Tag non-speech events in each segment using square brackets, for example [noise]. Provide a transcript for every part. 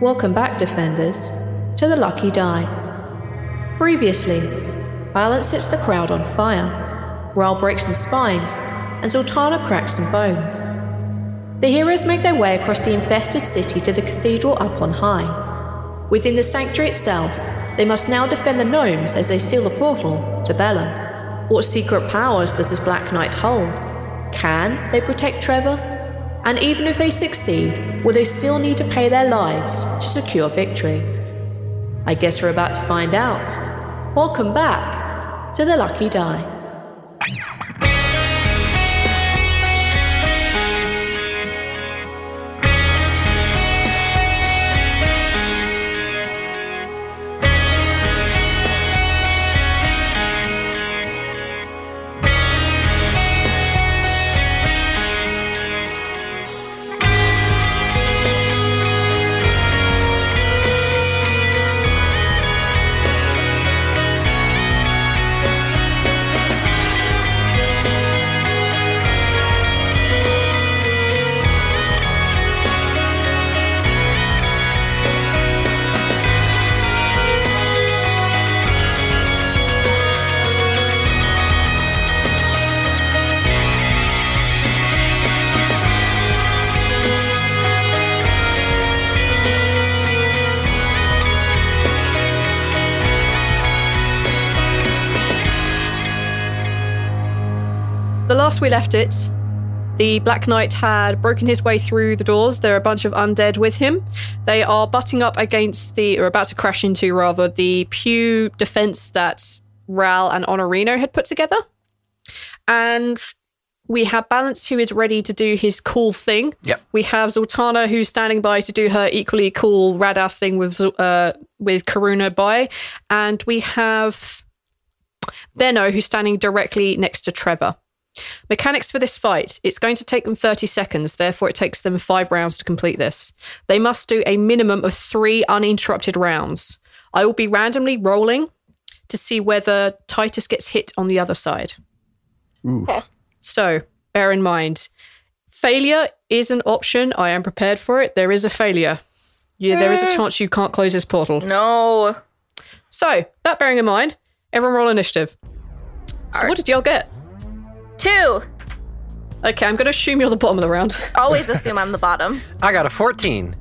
Welcome back, defenders, to the Lucky Die. Previously, Balance sets the crowd on fire, Rhal breaks some spines, and Zaltanna cracks some bones. The heroes make their way across the infested city to the cathedral up on high. Within the sanctuary itself, they must now defend the gnomes as they seal the portal to Bellum. What secret powers does this Black Knight hold? Can they protect Trevor? And even if they succeed, will they still need to pay their lives to secure victory? I guess we're about to find out. Welcome back to the Lucky Die. We left it, the Black Knight had broken his way through the doors. There are a bunch of undead with him. They are butting up against the, or about to crash into rather, the pew defense that Rhal and Honorino had put together. And we have Balance, who is ready to do his cool thing. Yep. We have Zaltanna, who's standing by to do her equally cool radass thing with uh, with Karuna by, and we have Benno, who's standing directly next to Trevor. Mechanics for this fight it's going to take them 30 seconds, therefore, it takes them five rounds to complete this. They must do a minimum of three uninterrupted rounds. I will be randomly rolling to see whether Titus gets hit on the other side. Ooh. So, bear in mind, failure is an option. I am prepared for it. There is a failure. Yeah, there is a eh. chance you can't close this portal. No. So, that bearing in mind, everyone roll initiative. So, what did y'all get? Two. Okay, I'm going to assume you're the bottom of the round. [laughs] Always assume I'm the bottom. I got a 14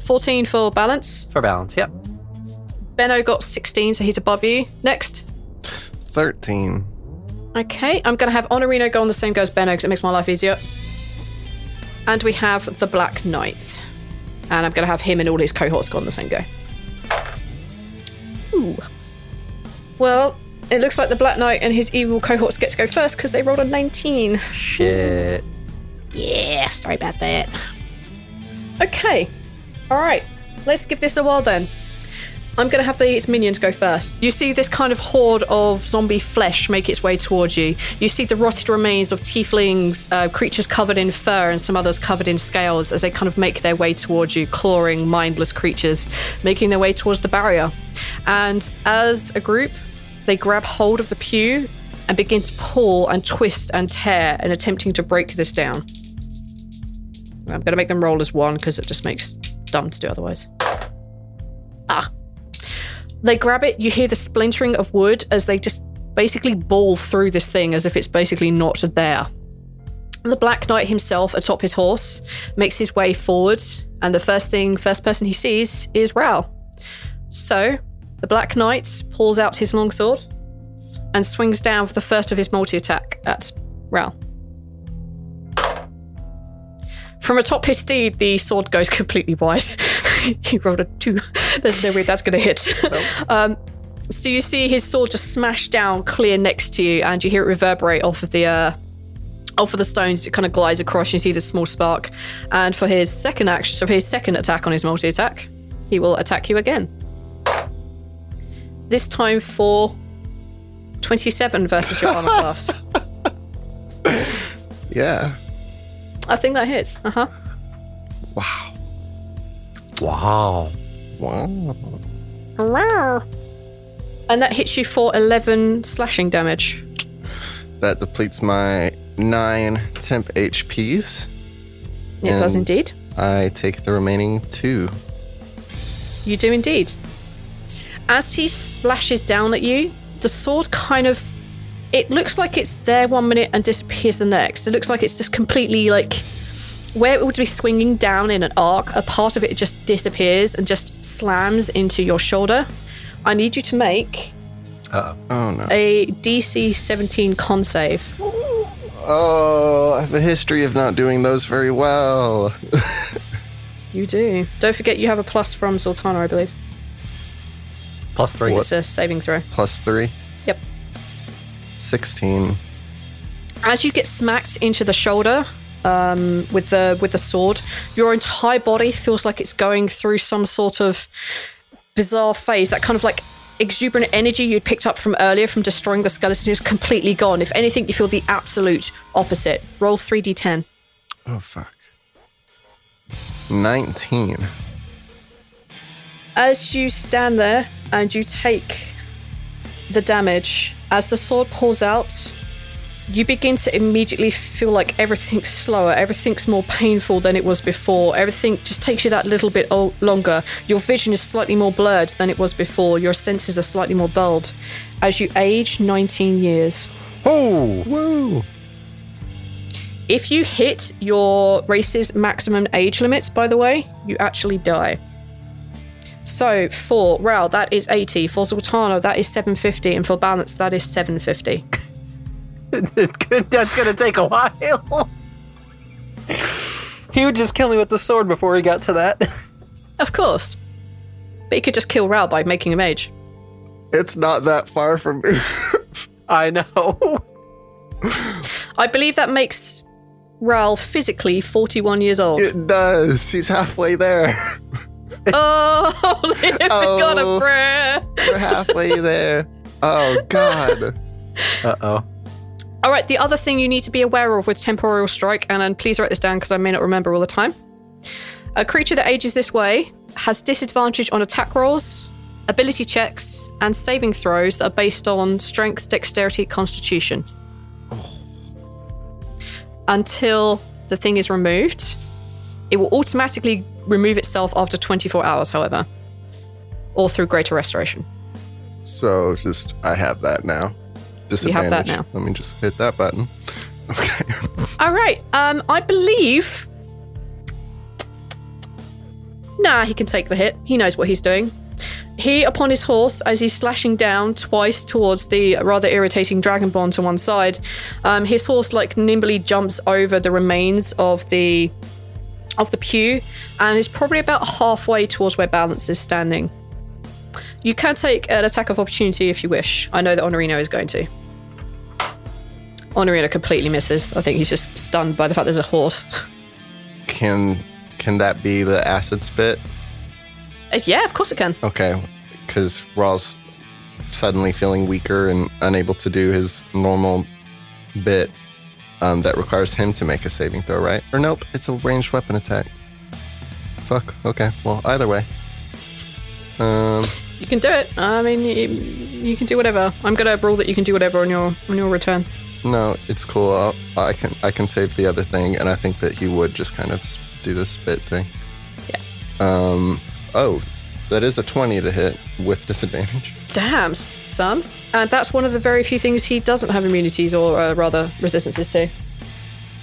14 for balance. for balance. Yep. Benno got 16, so he's above you. Next. 13. Okay, I'm going to have Honorino go on the same go as Benno because it makes my life easier. And we have the Black Knight. And I'm going to have him and all his cohorts go on the same go. Ooh. Well, it looks like the Black Knight and his evil cohorts get to go first because they rolled a 19. Shit. Yeah, sorry about that. Okay. All right. Let's give this a whirl then. I'm going to have the minions go first. You see this kind of horde of zombie flesh make its way towards you. You see the rotted remains of tieflings, uh, creatures covered in fur, and some others covered in scales as they kind of make their way towards you, clawing, mindless creatures, making their way towards the barrier. And as a group, they grab hold of the pew and begin to pull and twist and tear and attempting to break this down. I'm going to make them roll as one because it just makes dumb to do otherwise. Ah. They grab it, you hear the splintering of wood as they just basically ball through this thing as if it's basically not there. The Black Knight himself, atop his horse, makes his way forward, and the first thing, first person he sees is Rhal. So, the Black Knight pulls out his longsword and swings down for the first of his multi attack at Rhal. From atop his steed, the sword goes [laughs] completely wide. [laughs] he rolled a two. [laughs] There's no way that's going to hit. um, so you see his sword just smash down clear next to you, and you hear it reverberate off of the uh, off of the stones. It kind of glides across. You see the small spark. And for his second action, for his second attack on his multi attack, he will attack you again. This time for 27 versus your armor [laughs] class. Yeah. I think that hits. Uh huh. Wow. Wow. Wow. And that hits you for 11 slashing damage. That depletes my nine temp HPs. It does indeed. I take the remaining two. You do indeed. As he splashes down at you, the sword kind of. It looks like it's there one minute and disappears the next. It looks like it's just completely like. Where it would be swinging down in an arc, a part of it just disappears and just slams into your shoulder. I need you to make Oh no. a DC 17 con save. Oh, I have a history of not doing those very well. [laughs] You do. Don't forget you have a plus from Zaltanna, I believe. Plus three. It's a saving throw. Plus three. Yep. 16. as you get smacked into the shoulder um, with the with the sword, your entire body feels like it's going through some sort of bizarre phase. That kind of like exuberant energy you'd picked up from earlier from destroying the skeleton is completely gone. If anything, you feel the absolute opposite. Roll three d10. Oh, fuck. 19. As you stand there and you take the damage, as the sword pulls out, you begin to immediately feel like everything's slower, everything's more painful than it was before. Everything just takes you that little bit longer. Your vision is slightly more blurred than it was before. Your senses are slightly more dulled. As you age 19 years. Oh. Woo! If you hit your race's maximum age limits, by the way, you actually die. So for Rhal, that is 80. For Zaltanna, that is 750. And for Balance, that is 750. [laughs] That's gonna take a while. [laughs] he would just kill me with the sword before he got to that. [laughs] Of course. But he could just kill Rhal by making him age. It's not that far from me. I know. I believe that makes Rhal physically 41 years old. it does. He's halfway there. [laughs] oh, [laughs] live got Oh. a prayer. We're halfway there. Oh, God. [laughs] Uh oh. All right, the other thing you need to be aware of with temporal strike, and, and please write this down because I may not remember all the time. A creature that ages this way has disadvantage on attack rolls, ability checks, and saving throws that are based on strength, dexterity, constitution. Until the thing is removed. It will automatically remove itself after 24 hours, however, or through greater restoration. So just, I have that now. You have that now. Let me just hit that button. [laughs] Okay. [laughs] All right. Um, I believe. Nah, he can take the hit. He knows what he's doing. He, upon his horse, as he's slashing down twice towards the rather irritating dragonborn to one side, um, his horse like nimbly jumps over the remains of the of the pew and is probably about halfway towards where Balance is standing. You can take an attack of opportunity if you wish. I know that Honorino is going to. Honorino completely misses. I think he's just stunned by the fact there's a horse. [laughs] Can can that be the acid spit? Uh, yeah, of course it can. Okay, because Rhal's suddenly feeling weaker and unable to do his normal bit um, that requires him to make a saving throw, right? Or nope, it's a ranged weapon attack. Fuck. Okay. Well, either way. Um, You can do it. I mean, you, you can do whatever. I'm gonna rule that you can do whatever on your on your return. no, it's cool. I'll, I can I can save the other thing, and I think that he would just kind of do the spit thing. Yeah. Um. Oh, that is a twenty to hit with disadvantage. Damn, son. And that's one of the very few things he doesn't have immunities or uh, rather resistances to.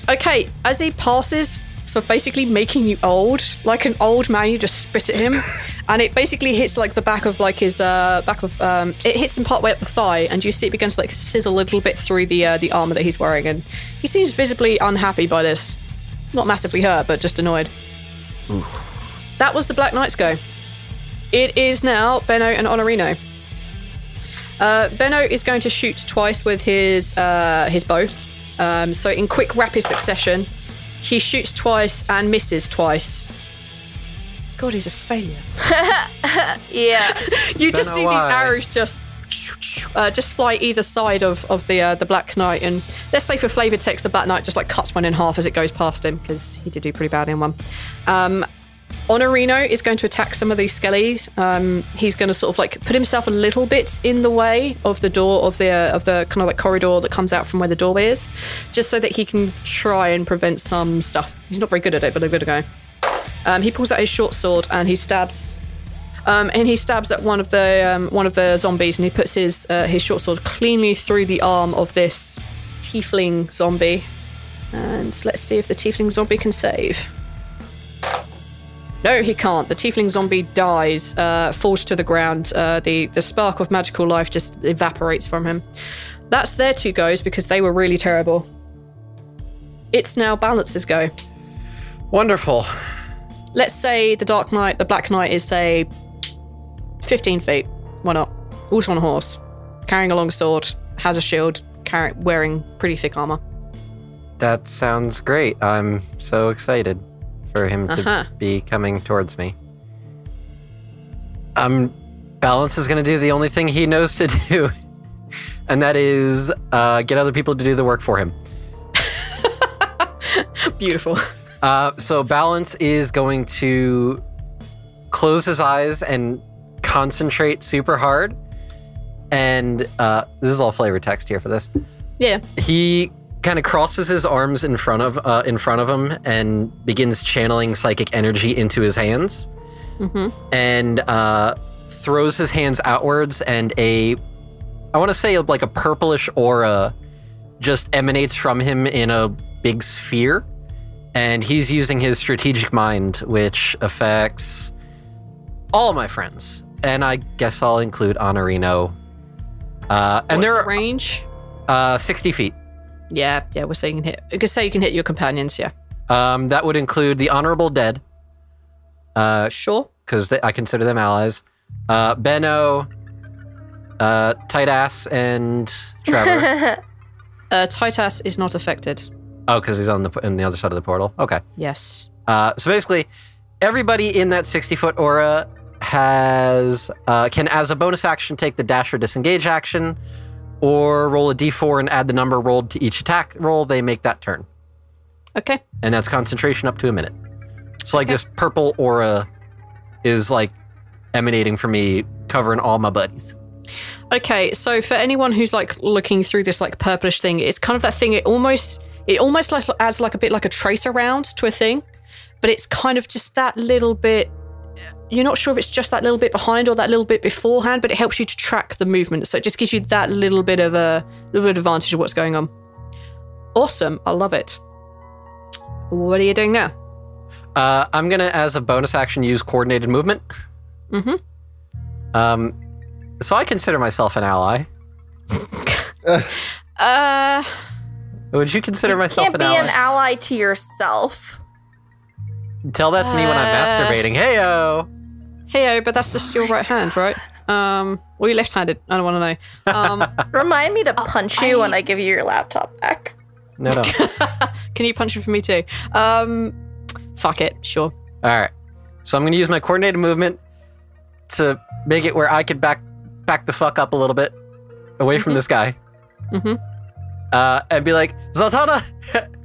Okay, as he passes for basically making you old, like an old man, you just spit at him, [laughs] and it basically hits like the back of like his uh, back of um, it hits him part way up the thigh, and you see it begins to like sizzle a little bit through the uh, the armor that he's wearing, and he seems visibly unhappy by this. Not massively hurt, but just annoyed. That was the Black Knights go. It is now Benno and Honorino. Uh, Benno is going to shoot twice with his uh, his bow. Um, so in quick, rapid succession, he shoots twice and misses twice. God, he's a failure. [laughs] Yeah. [laughs] You just see why? these arrows just uh, just fly either side of of the uh, the Black Knight, and let's say for flavor text, the Black Knight just like cuts one in half as it goes past him because he did do pretty badly in one. Um, Honorino is going to attack some of these skellies. Um, he's going to sort of like put himself a little bit in the way of the door of the uh, of the kind of like corridor that comes out from where the doorway is, just so that he can try and prevent some stuff. He's not very good at it, but a good to go. Um, he pulls out his short sword and he stabs, um, and he stabs at one of the um, one of the zombies, and he puts his uh, his short sword cleanly through the arm of this tiefling zombie. And let's see if the tiefling zombie can save. No, he can't. The tiefling zombie dies, uh, falls to the ground. Uh, the the spark of magical life just evaporates from him. That's their two goes because they were really terrible. It's now Balance's go. Wonderful. Let's say the Dark Knight, the Black Knight is say 15 feet. Why not? Also on a horse, carrying a long sword, has a shield, carry- wearing pretty thick armor. That sounds great. I'm so excited for him to Uh-huh. be coming towards me. Um, Balance is going to do the only thing he knows to [laughs] do, and that is uh, get other people to do the work for him. [laughs] Beautiful. Uh, so Balance is going to close his eyes and concentrate super hard. And uh, this is all flavor text here for this. Yeah. He kind of crosses his arms in front of uh, in front of him and begins channeling psychic energy into his hands, and uh, throws his hands outwards, and a I want to say like a purplish aura just emanates from him in a big sphere, and he's using his strategic mind, which affects all my friends, and I guess I'll include Honorino. Uh, and What's they're the range. uh, 60 feet. Yeah, yeah, we're saying you can hit. You can say you can hit your companions. Yeah. Um, that would include the honorable dead, Uh, Sure. Because I consider them allies. Uh, Benno, uh, Tight Ass, and Trevor. [laughs] Uh, Titus is not affected. oh, because he's on the on the other side of the portal. Okay. Yes. Uh, so basically, everybody in that 60 foot aura has uh, can, as a bonus action, take the dash or disengage action, or roll a d4 and add the number rolled to each attack roll. They make that turn. Okay. and that's concentration up to a minute. So like this purple aura is like emanating from me, covering all my buddies. Okay, so for anyone who's like looking through this like purplish thing, it's kind of that thing. It almost it almost like adds like a bit like a trace around to a thing, but it's kind of just that little bit. You're not sure if it's just that little bit behind or that little bit beforehand, but it helps you to track the movement. So it just gives you that little bit of a little bit of advantage of what's going on. Awesome, I love it. What are you doing now? Uh, I'm gonna, as a bonus action, use coordinated movement. Mhm. Um, so I consider myself an ally. [laughs] [laughs] Uh, Would you consider You myself can't an be ally? an ally to yourself. Tell that to me when I'm Uh, masturbating. Heyo. Heyo, but that's just your right hand, right? Um, or you're left-handed? I don't want to know. Um, [laughs] Remind me to punch you when I give you your laptop back. No, no. [laughs] can you punch him for me too? Um, fuck it. Sure. All right. So I'm going to use my coordinated movement to make it where I could back back the fuck up a little bit away from this guy. Mm-hmm. Uh, and be like, Zaltanna,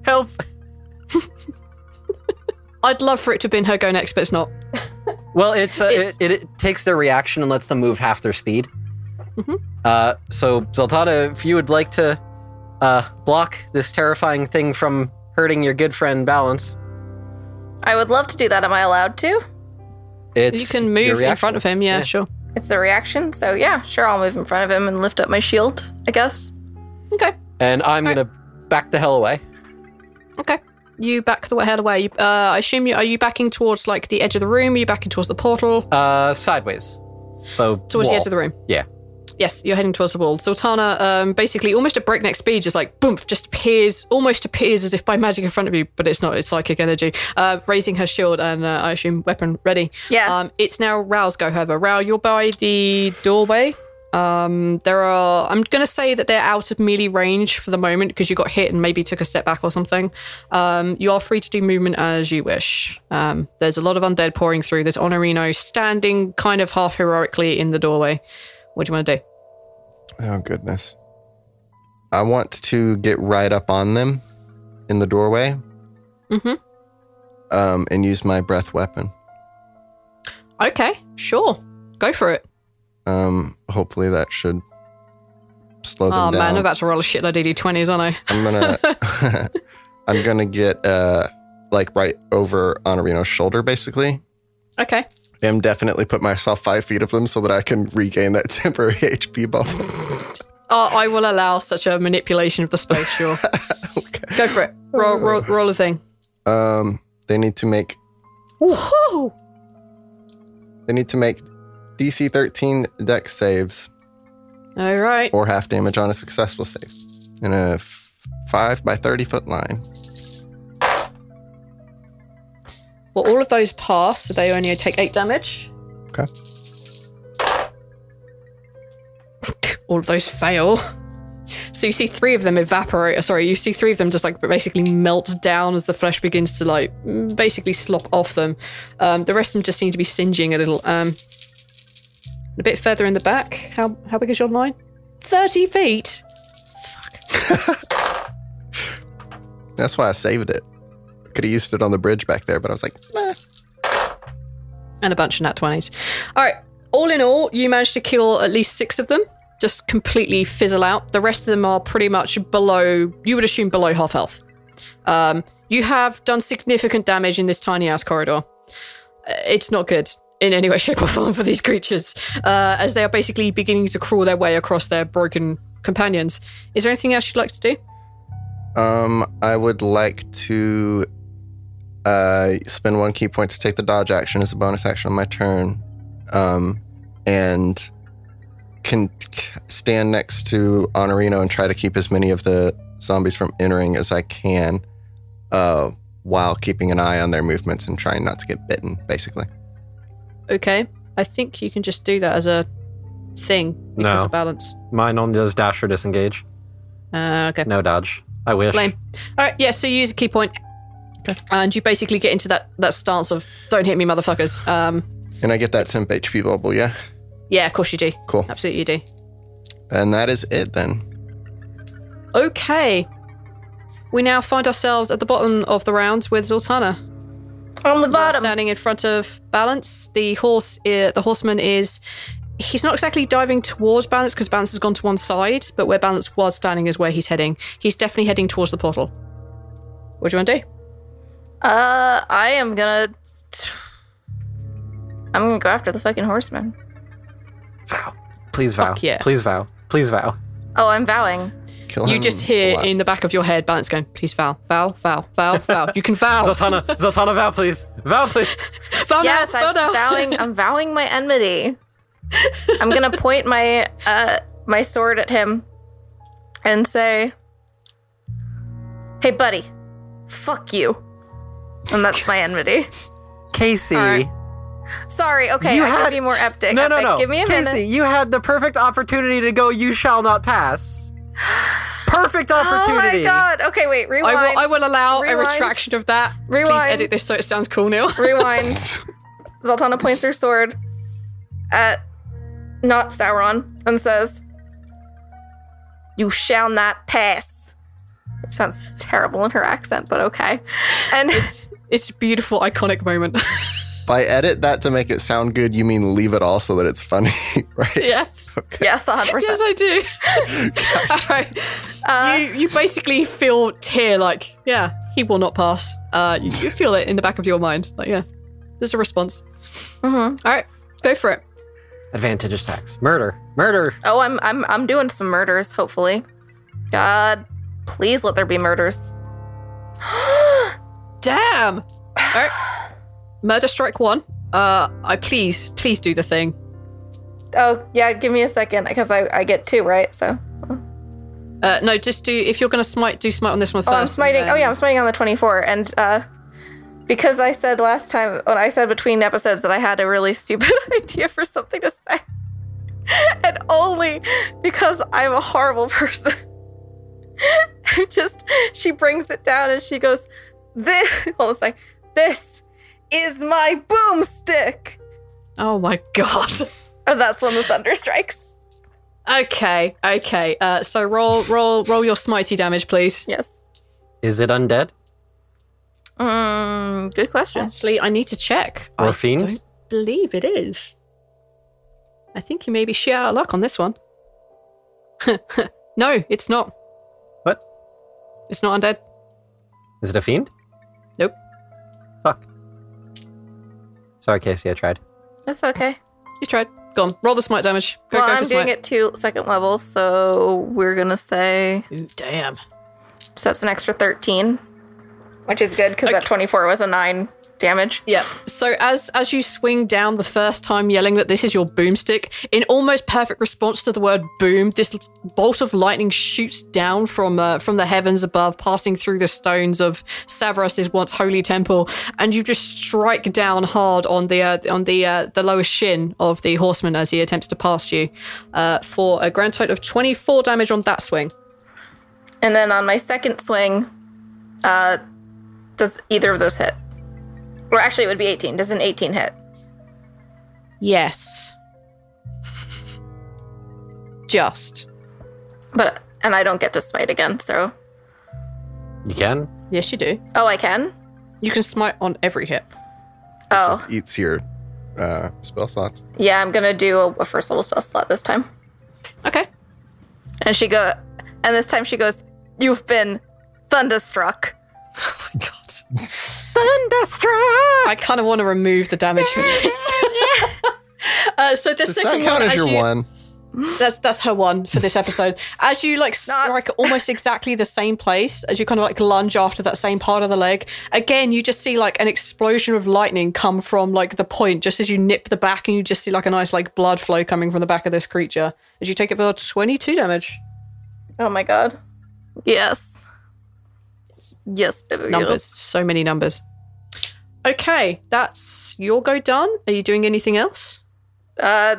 [laughs] help! I'd love for it to have been her go next, but it's not. Well, it's, uh, It's- it, it, it takes their reaction and lets them move half their speed. Uh, so Zaltanna, if you would like to uh, block this terrifying thing from hurting your good friend Balance, I would love to do that. Am I allowed to? it's You can move in front of him. Yeah, Yeah. sure. It's the reaction. So yeah, sure, I'll move in front of him and lift up my shield. I guess. Okay. And I'm going to back the hell away. Okay. You back the hell away. You, uh, I assume you are you backing towards like the edge of the room? Are you backing towards the portal? Uh, sideways. So towards the edge of the room. Yeah. Yes, you're heading towards the wall. Zaltanna, um, basically, almost at breakneck speed, just like boom, just appears, almost appears as if by magic in front of you, but it's not. It's psychic energy. Uh, raising her shield and uh, I assume weapon ready. Yeah. Um, it's now Rhal's go. However, Rhal, you're by the doorway. Um, there are. I'm gonna say that they're out of melee range for the moment because you got hit and maybe took a step back or something. Um, you are free to do movement as you wish. Um, there's a lot of undead pouring through. There's Honorino standing kind of half heroically in the doorway. What do you want to do? Oh goodness. I want to get right up on them in the doorway. Mm-hmm. Um, and use my breath weapon. Okay, sure. Go for it. Um, hopefully that should slow them Oh down. man, I'm about to roll a shitload of DD20s, aren't I? I'm gonna [laughs] [laughs] I'm gonna get uh like right over Honorino's shoulder basically. Okay. And definitely put myself five feet of them so that I can regain that [laughs] temporary HP bubble. Oh, I will allow such a manipulation of the space, sure. okay. Go for it. Roll, roll, roll a thing. Um they need to make Woohoo! they need to make DC 13 Dex saves All right. or half damage on a successful save in a f- 5 by 30 foot line. Well, all of those pass, so they only take eight damage. Okay. [coughs] All of those fail. So you see three of them evaporate. uh, Sorry, you see three of them just like basically melt down as the flesh begins to like basically slop off them. Um, the rest of them just seem to be singeing a little. Um, a bit further in the back. How how big is your line? Thirty feet. Fuck. [laughs] That's why I saved it. Could have used it on the bridge back there, but I was like, nah. and a bunch of nat 20s. All right, all in all, you managed to kill at least six of them, just completely fizzle out. The rest of them are pretty much below, you would assume below half health. Um, you have done significant damage in this tiny ass corridor. Uh, It's not good in any way, shape, or form for these creatures, uh, as they are basically beginning to crawl their way across their broken companions. Is there anything else you'd like to do? Um, I would like to uh, spend one ki point to take the dodge action as a bonus action on my turn, um, and can stand next to Honorino and try to keep as many of the zombies from entering as I can, uh, while keeping an eye on their movements and trying not to get bitten. Basically, Okay, I think you can just do that as a thing because No. of balance. Mine only does dash or disengage. Uh, okay. No dodge. I wish. Lame. All right, yeah. So you use a ki point, and you basically get into that that stance of "Don't hit me, motherfuckers." Um, and I get that temp HP bubble. Yeah, yeah, of course you do. cool. Absolutely, you do. And that is it then. Okay. We now find ourselves at the bottom of the round with Zaltanna On the bottom. standing in front of Balance. The horse, uh, the horseman is. He's not exactly diving towards Balance because Balance has gone to one side, but where Balance was standing is where he's heading. He's definitely heading towards the portal. What do you want to do? Uh, I am gonna. I'm gonna go after the fucking horseman. Vow. Please vow. Fuck yeah. Please vow. Please vow. Oh, I'm vowing. Kill You just hear alive. in the back of your head Balance going, please vow, vow, vow, vow, vow. You can vow. Zaltanna, [laughs] Zaltanna, vow, please. Vow, please. vow yes, now, vow I'm now. vowing. I'm vowing my enmity. I'm gonna [laughs] point my uh my sword at him and say, "Hey, buddy, fuck you," and that's my enmity. Casey. All right. Sorry. Okay, You I had- can be more epic. No, no, epic. no. Give me a Casey, minute. you had the perfect opportunity to go. You shall not pass. Perfect opportunity. [gasps] Oh my god. Okay, wait. I Rewind. will, I will allow a retraction of that. Rewind. Please Rewind. edit this so it sounds cool, Neil. [laughs] Rewind. Zaltanna points her sword at not Sauron and says, "You shall not pass." Which sounds terrible in her accent, but okay. And It's a beautiful, iconic moment. [laughs] By edit that to make it sound good, you mean leave it all so that it's funny, [laughs] right? yes. yes, 100%. Yes, I do. [laughs] All right. Uh, you you basically feel tear like, yeah, he will not pass. Uh, you, you feel it in the back of your mind. Like, yeah, there's a response. Mm-hmm. All right, go for it. Advantage attacks. Murder. Murder. Oh, I'm I'm I'm doing some murders. Hopefully, God, please let there be murders. [gasps] Damn. All right. Murder strike one. Uh, I please, please do the thing. Oh yeah, give me a second because I I get two right. So Uh, no, just do if you're gonna smite, do smite on this one first. oh, I'm smiting. Oh yeah, I'm smiting on the 24, and uh, because I said last time when I said between episodes that I had a really [laughs] stupid [laughs] idea for something to say, [laughs] and only because I'm a horrible person. Just she brings it down and she goes, "This hold on a sec. This is my boomstick." Oh my god. [laughs] And that's when the thunder strikes. okay, okay. Uh, so roll, roll, roll your smitey damage, please. Yes. Is it undead? Mm, good question. Actually, I need to check. Or I fiend? don't believe it is. I think you may be shit out of luck on this one. [laughs] no, it's not. What? It's not undead. Is it a fiend? Sorry, Casey. I tried. That's okay. You tried. Go on. Roll the smite damage. Go, well, go I'm doing smite. it to second level, so we're gonna say Ooh, damn. so that's an extra 13, which is good because that 24 was a nine damage. Yeah. So as as you swing down the first time, yelling that this is your boomstick, in almost perfect response to the word boom, this bolt of lightning shoots down from uh, from the heavens above, passing through the stones of Savros' once holy temple, and you just strike down hard on the uh, on the uh, the lower shin of the horseman as he attempts to pass you, uh, for a grand total of twenty four damage on that swing. And then on my second swing, uh, does either of those hit? Or actually, it would be 18. Does an 18 hit? Yes. Just. But and I don't get to smite again. So You can. Yes, you do. oh, I can. You can smite on every hit. Oh, Just eats your uh, spell slots. yeah. I'm gonna do a, a first level spell slot this time. Okay. And she go, and this time she goes, "You've been thunderstruck." [laughs] God. Thunderstruck. I kind of want to remove the damage from this. [laughs] uh, so the Does second that count one, as your you, one? That's that's her one for this episode. As you like [laughs] strike almost exactly the same place as you kind of like lunge after that same part of the leg. Again, you just see like an explosion of lightning come from like the point just as you nip the back, and you just see like a nice like blood flow coming from the back of this creature as you take it for twenty two damage. Oh my god. Yes. Yes, baby. Numbers, so many numbers. Okay, that's your go done. Are you doing anything else? Uh,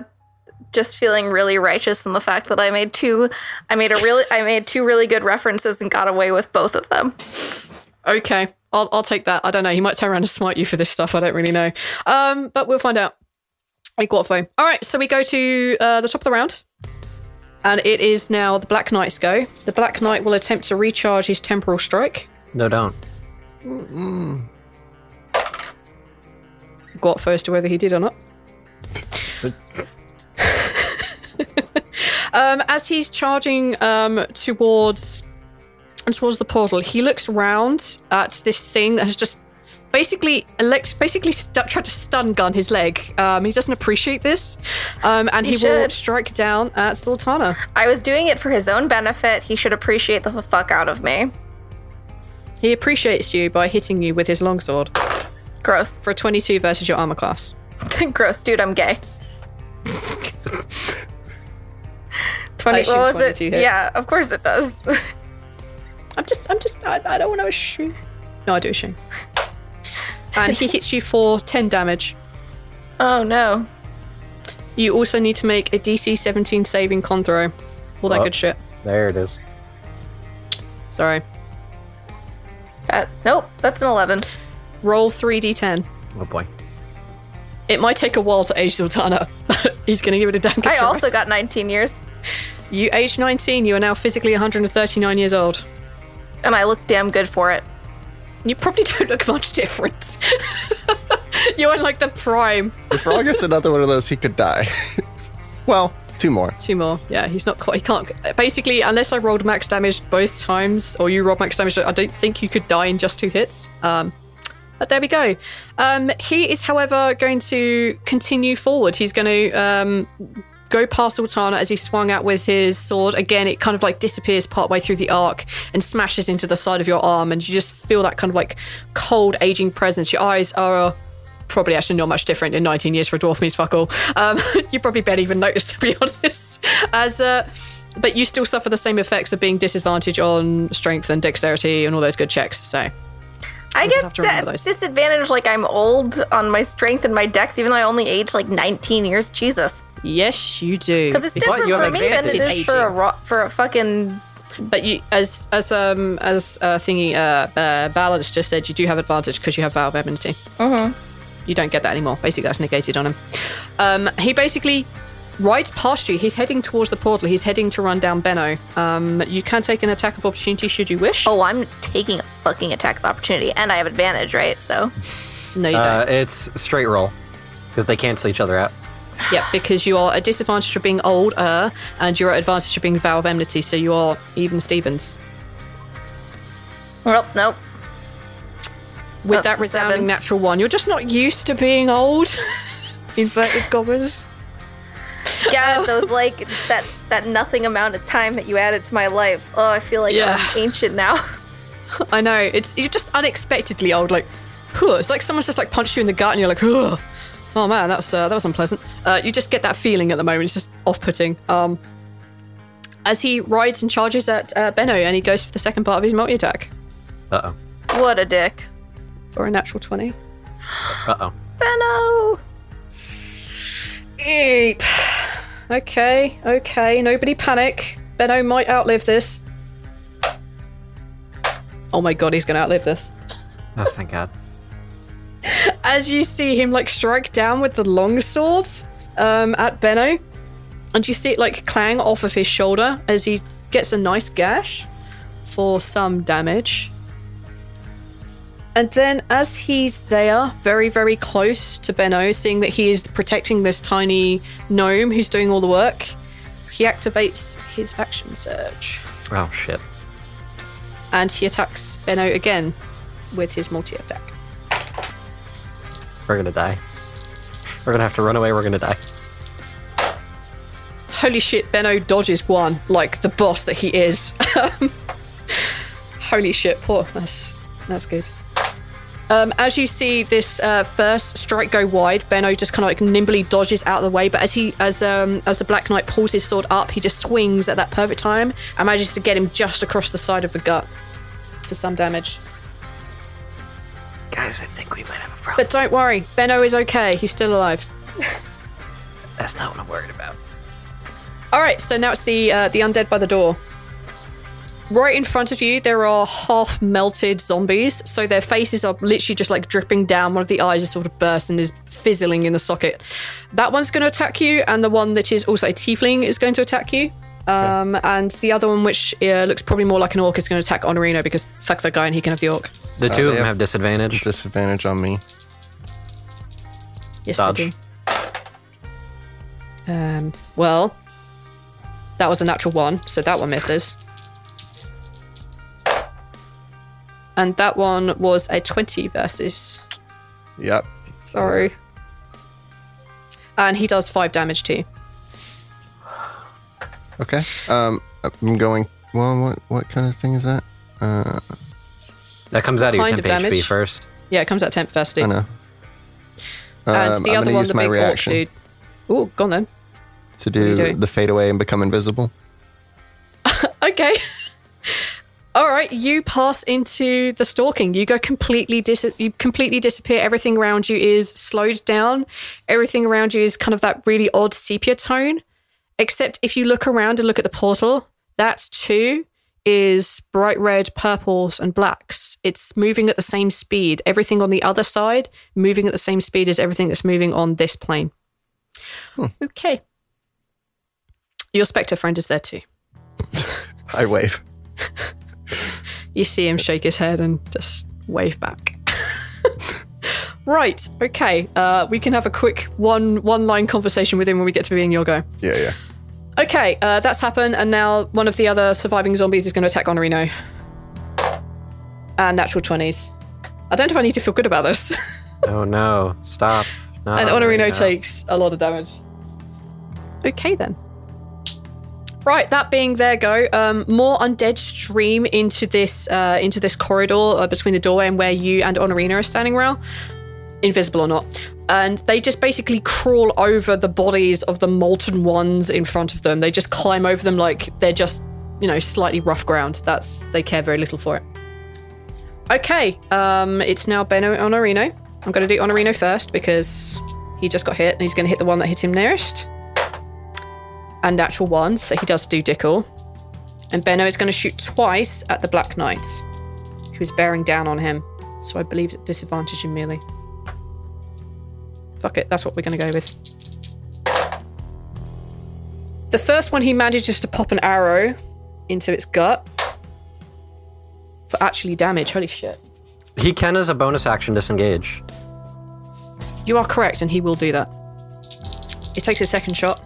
just feeling really righteous in the fact that I made two. I made a really. I made two really good references and got away with both of them. Okay, I'll, I'll take that. I don't know. He might turn around and smite you for this stuff. I don't really know. Um, but we'll find out. Hey, Guatfo. All right, so we go to uh, the top of the round. And it is now the Black Knight's go. The Black Knight will attempt to recharge his Temporal Strike. No, don't. Guatfo as to whether he did or not. [laughs] um, as he's charging um, towards towards the portal, he looks round at this thing that has just basically elect- basically stu- tried to stun gun his leg. Um, he doesn't appreciate this, um, and he, He will strike down at Zaltanna. I was doing it for his own benefit. He should appreciate the fuck out of me. He appreciates you by hitting you with his longsword Gross. for a 22 versus your armor class. [laughs] Gross, dude. I'm gay. I Twenty. assume What was it? 22 hits. Yeah, of course it does. [laughs] I'm just, I'm just, I, I don't want to assume. No, I do assume. [laughs] and he hits you for 10 damage. Oh no. You also need to make a DC 17 saving con throw. All that Oh. good shit. There it is. Sorry. Uh, nope, that's an 11. Roll 3d10. Oh boy. It might take a while to age Zaltanna, but [laughs] he's going to give it a damn good I try. also got 19 years, You age 19, you are now physically 139 years old. and I look damn good for it. You probably don't look much different. [laughs] You're in like the prime. If Rhal gets another one of those, he could die. [laughs] well, two more. Two more. Yeah, he's not quite. He can't. Basically, unless I rolled max damage both times, or you rolled max damage, I don't think you could die in just two hits. Um, but there we go. Um, he is, however, going to continue forward. He's going to um, go past Zaltanna as he swung out with his sword. Again, it kind of like disappears partway through the arc and smashes into the side of your arm, and you just feel that kind of like cold, aging presence. Your eyes are. Probably actually not much different in 19 years for a dwarf means fuck all. Um, [laughs] you probably barely even notice, to be [laughs] honest. As uh, but you still suffer the same effects of being disadvantaged on strength and dexterity and all those good checks. So I just get have to remember that those. disadvantage like I'm old on my strength and my dex, even though I only age like 19 years. Jesus. yes, you do. Because it's Because different for me than it advantage for a aging. ro- for a fucking. But you, as as um as uh, thingy uh, uh balance just said, you do have advantage because you have vow of enmity. Mm-hmm. You don't get that anymore. Basically, that's negated on him. Um, he basically rides past you. He's heading towards the portal. He's heading to run down Benno. Um, you can take an attack of opportunity should you wish. Oh, I'm taking a fucking attack of opportunity, and I have advantage, right? So no, you don't. Uh, it's straight roll because they cancel each other out. Yeah, because you are at disadvantage for being older, and you're at advantage for being vow of enmity, so you are even Stevens. well, nope. With That's that resounding seven. natural one, you're just not used to being old. [laughs] Inverted commas. God, those like that that nothing amount of time that you added to my life. Oh, I feel like Yeah. I'm ancient now. [laughs] I know it's you're just unexpectedly old. Like, huh, it's like someone's just like punched you in the gut, and you're like, huh. Oh man, that was uh, that was unpleasant. Uh, you just get that feeling at the moment. It's just off-putting. Um, as he rides and charges at uh, Benno, and he goes for the second part of his multi-attack Uh oh. What a dick, for a natural twenty. Uh oh. Benno. Eep. Okay, okay, nobody panic. Benno might outlive this. Oh my god, he's gonna outlive this. Oh, thank God. [laughs] As you see him like strike down with the long sword um, at Benno, and you see it like clang off of his shoulder as he gets a nice gash for some damage. And then, as he's there, very, very close to Benno, seeing that he is protecting this tiny gnome who's doing all the work, he activates his action surge Oh shit. and he attacks Benno again with his multi attack. We're gonna die. We're gonna have to run away. We're gonna die. Holy shit, Benno dodges one like the boss that he is. [laughs] Holy shit, poor. That's that's good. Um, as you see this uh, first strike go wide, Benno just kind of like nimbly dodges out of the way. But as he, as um, as the Black Knight pulls his sword up, he just swings at that perfect time and manages to get him just across the side of the gut for some damage. Guys, I think we might have a problem. But don't worry, Benno is okay. He's still alive. [laughs] That's not what I'm worried about. All right, so now it's the uh, the undead by the door. Right in front of you, there are half melted zombies. So their faces are literally just like dripping down. One of the eyes is sort of burst and is fizzling in the socket. That one's going to attack you, and the one that is also a tiefling is going to attack you. Um, and the other one, which uh, looks probably more like an orc, is going to attack Honorino because fuck that guy and he can have the orc. The two Uh, of them have have disadvantage. Disadvantage on me. Yes, Dodge. they do. Um, well, that was a natural one, so that one misses. And that one was a 20 versus. Yep. Sorry. And he does 5 damage too. Okay. Um, I'm going. Well, what what kind of thing is that? Uh, that comes out of your Kind temp of HP first. Yeah, it comes out 10 first. I know. And Um, the I'm other gonna one, the my big orc dude. Ooh, go on then. to do the fade away and become invisible. [laughs] Okay. All right, you pass into the stalking. You go completely dis- you completely disappear. Everything around you is slowed down. Everything around you is kind of that really odd sepia tone. Except if you look around and look at the portal, that too is bright red, purples, and blacks. It's moving at the same speed. Everything on the other side moving at the same speed as everything that's moving on this plane. Hmm. Okay. Your spectre friend is there too. [laughs] I wave. [laughs] You see him shake his head and just wave back. [laughs] right. Okay. Uh, we can have a quick one one line conversation with him when we get to being your go. Yeah, yeah. Okay. Uh, that's happened, and now one of the other surviving zombies is going to attack Honorino. And natural twenties. I don't know if I need to feel good about this. [laughs] Oh no! Stop! Not and Honorino. Honorino takes a lot of damage. Okay then. Right, that being their go, um, more undead stream into this uh, into this corridor uh, between the doorway and where you and Honorina are standing, Rhal, invisible or not, and they just basically crawl over the bodies of the molten ones in front of them. They just climb over them like they're just you know slightly rough ground. That's they care very little for it. Okay, um, it's now Benno Honorino. I'm going to do Honorino first because he just got hit and he's going to hit the one that hit him nearest. And natural one, so he does do Dickle. And Benno is going to shoot twice at the Black Knight, who is bearing down on him. So I believe it's at disadvantage in melee. Fuck it, that's what we're going to go with. The first one, he manages to pop an arrow into its gut for actually damage. Holy shit. He can, as a bonus action, disengage. You are correct, and he will do that. He takes his second shot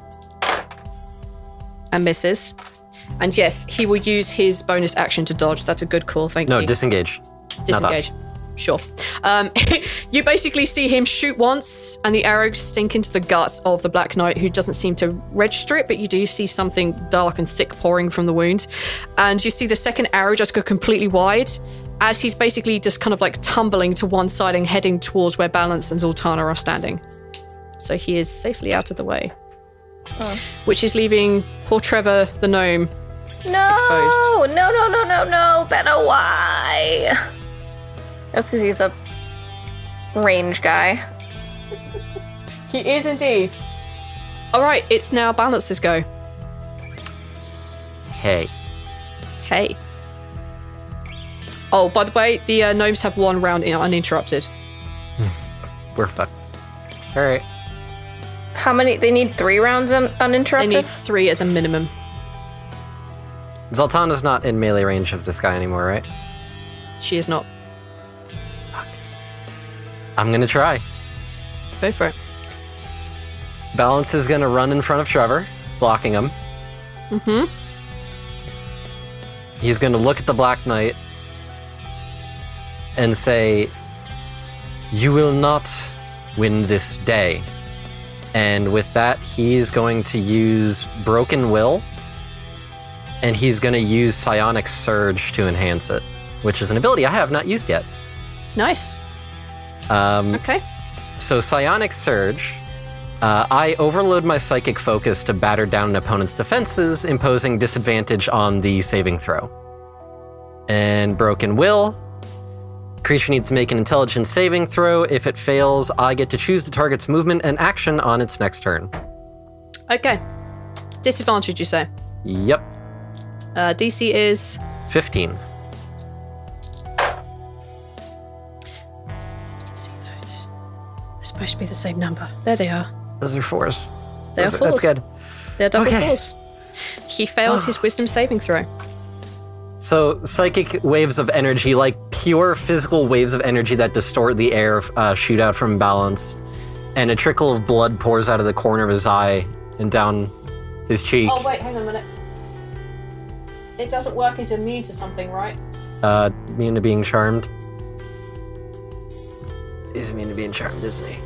and misses. And yes, he will use his bonus action to dodge. That's a good call. Thank you. No, you. disengage. Disengage. Sure. Um, [laughs] you basically see him shoot once, and the arrow stink into the guts of the Black Knight, who doesn't seem to register it, but you do see something dark and thick pouring from the wound. And you see the second arrow just go completely wide as he's basically just kind of like tumbling to one side and heading towards where Balance and Zaltanna are standing. So he is safely out of the way. Which is leaving poor Trevor the gnome. No, Exposed. no, no, no, no, no, Benno, why? That's because he's a range guy. [laughs] He is indeed. All right, it's now Balance's go. Hey. Hey. Oh, by the way, the uh, gnomes have one round in uninterrupted. We're fucked. All right. How many? They need three rounds un- They uninterrupted. need three as a minimum. Zaltanna's not in melee range of this guy anymore, right? She is not. I'm gonna try. Go for it. Balance is gonna run in front of Trevor, blocking him. Mm-hmm. He's gonna look at the Black Knight and say, You will not win this day. And with that, he's going to use Broken Will, and he's going to use Psionic Surge to enhance it, which is an ability I have not used yet. Nice. Um, Okay. so Psionic Surge, uh, I overload my Psychic Focus to batter down an opponent's defenses, imposing disadvantage on the saving throw. And Broken Will, creature needs to make an Intelligence saving throw. If it fails, I get to choose the target's movement and action on its next turn. Okay. Disadvantage, you say? Yep, Uh, DC is 15. see those. They're supposed to be the same number. There they are. Those are fours. They are That's, that's good. They're double Okay. fours. He fails his [sighs] wisdom saving throw. So, psychic waves of energy, like pure physical waves of energy that distort the air, uh, shoot out from balance, and a trickle of blood pours out of the corner of his eye and down his cheek. Oh, wait, hang on a minute. It doesn't work as immune to something, right? Uh, immune to being charmed. He's immune to being charmed, isn't he?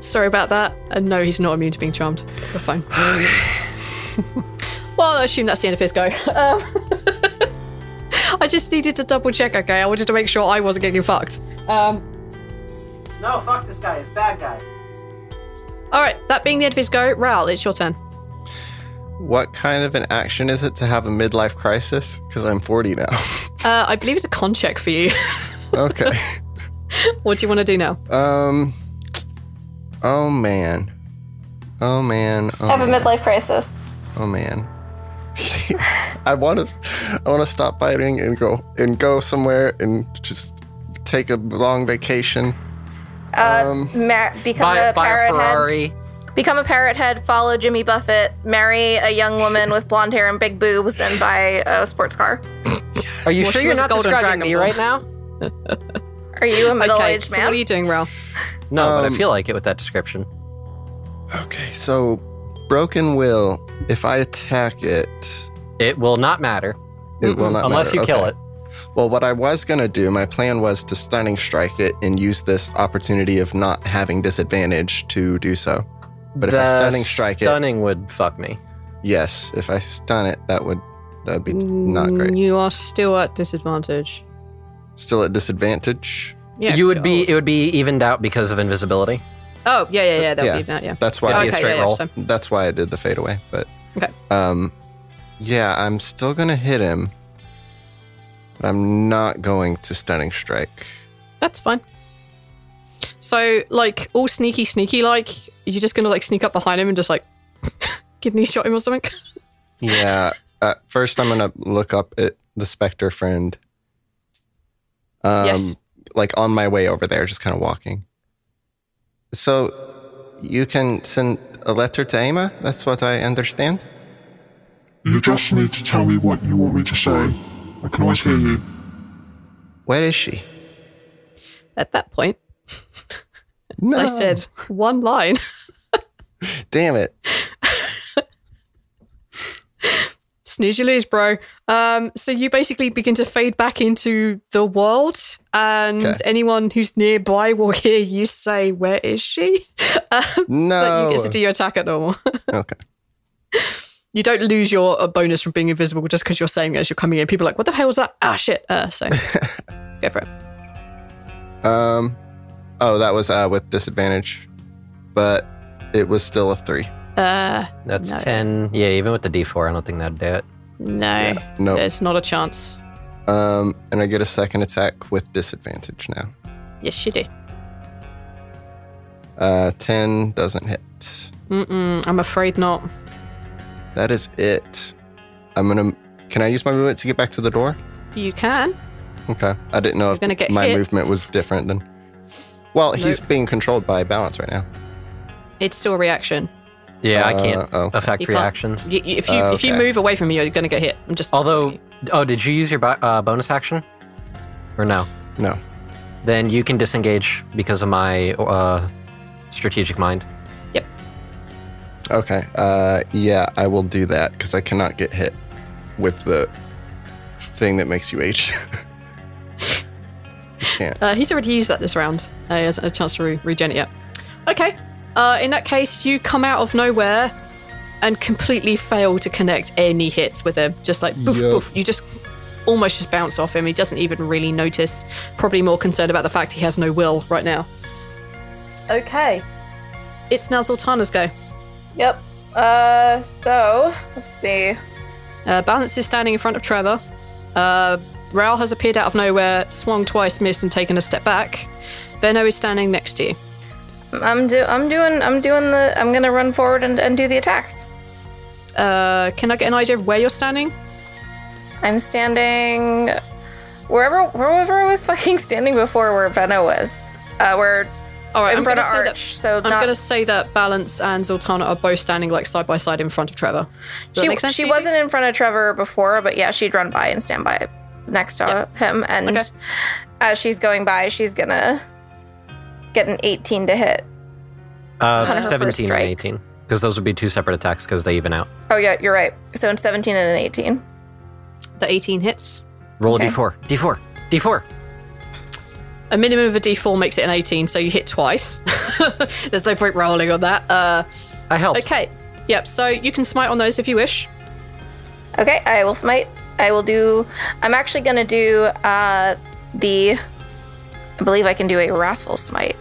Sorry about that. And no, he's not immune to being charmed. We're fine. [sighs] [laughs] well, I assume that's the end of his go. [laughs] Um, I just needed to double check, okay? I wanted to make sure I wasn't getting fucked. Um, No, fuck this guy. He's a bad guy. all right, that being the end of his go, Rhal, it's your turn. what kind of an action is it to have a midlife crisis? Because I'm 40 now. [laughs] Uh, I believe it's a con check for you. [laughs] okay. what do you want to do now? Um. Oh man. Oh man. Oh Have a midlife crisis. Oh man. [laughs] I want to. I want to stop fighting and go and go somewhere and just take a long vacation. Uh, mar- become Buy, a buy a parrot head. Ferrari. Become a parrot head. Follow Jimmy Buffett. Marry a young woman with blonde hair and big boobs, and buy a sports car. [laughs] Are you Well, sure you're not describing me right now? Are you a Okay, middle-aged so man? what are you doing, Ralph? No, but Um, I feel like it with that description. Okay, so broken will. If I attack it, It will not matter it will not matter unless matter. you kill it. Well, what I was gonna do, my plan was to stunning strike it and use this opportunity of not having disadvantage to do so. But if I stunning strike it stunning would fuck me. yes, if I stun it, that would that would be not mm, great. You are still at disadvantage. Still at disadvantage. Yeah, you would be. It would be evened out because of invisibility. Oh, yeah, yeah, yeah. That yeah. would be that, yeah. That's why. It'd be a straight yeah, roll. That's why I did the fade away. But Okay. um, yeah, I'm still gonna hit him, but I'm not going to stunning strike. That's fine. So, like, all sneaky, sneaky, like, you're just gonna like sneak up behind him and just like [laughs] kidney shot him or something. [laughs] Yeah. Uh, first, I'm gonna look up at the specter friend. Um, Yes. Like on my way over there, just kind of walking. So, you can send a letter to Emma. That's what I understand. You just need to tell me what you want me to say. I can always hear you. Where is she? At that point, No. [laughs] as I said, one line. [laughs] Damn it. Snooze you lose, bro. Um, so you basically begin to fade back into the world, and Okay. anyone who's nearby will hear you say, "Where is she?" [laughs] um, No. but you get to do your attack at normal. [laughs] okay. you don't lose your uh, bonus from being invisible just because you're saying it as you're coming in. People are like, "What the hell was that?" Ah, shit. Uh, so [laughs] go for it. Um. Oh, that was uh, with disadvantage, but it was still a three. Uh, That's No. ten. Yeah, even with the D4, I don't think that'd do it. no, No. there's not a chance. Um, and I get a second attack with disadvantage now. Yes, you do. Uh, ten doesn't hit. Mm-mm, I'm afraid not. That is it. I'm gonna. Can I use my movement to get back to the door? You can. Okay. I didn't know You're if gonna get my hit. movement was different than. Well, he's being controlled by balance right now. It's still a reaction. Yeah, I Uh, can't oh. affect You can't- reactions. You, you- if you Oh, if you move away from me, you're going to get hit. I'm just. Although, oh, did you use your bo- uh, bonus action, or no? No. Then you can disengage because of my uh, strategic mind. Yep. Okay. Uh, yeah, I will do that because I cannot get hit with the thing that makes you H. [laughs] can't. Uh, he's already used that this round. Uh, he hasn't had a chance to re- regen it yet. Okay. Uh, in that case, you come out of nowhere and completely fail to connect any hits with him. Just like boof, Yup. boof. You just almost just bounce off him. He doesn't even really notice. Probably more concerned about the fact he has no will right now. Okay. It's now Zaltanna's go. Yep. Uh, so let's see. Uh, Balance is standing in front of Trevor. Uh, Rhal has appeared out of nowhere, swung twice, missed, and taken a step back. Benno is standing next to you. I'm do I'm doing I'm doing the I'm gonna run forward and, and do the attacks. Uh, can I get an idea of where you're standing? I'm standing wherever wherever I was fucking standing before where Venna was. Uh, where All right, in I'm front of gonna say that- Arch. so I'm not going to say that Balance and Zaltanna are both standing like side by side in front of Trevor. Does that she make sense she to you? wasn't in front of Trevor before, but yeah, she'd run by and stand by next to him. And Okay. as she's going by, she's gonna get an 18 to hit. Uh, Kind of 17 and 18. Because those would be two separate attacks because they even out. Oh yeah, you're right. So in 17 and an 18. The 18 hits. Roll Okay. a d4. D4. D4. A minimum of a D4 makes it an 18, so you hit twice. [laughs] There's no point rolling on that. Uh, I helped. okay. Yep. So you can smite on those if you wish. Okay, I will smite. I will do. I'm actually gonna do uh the. I believe I can do a wrathful smite.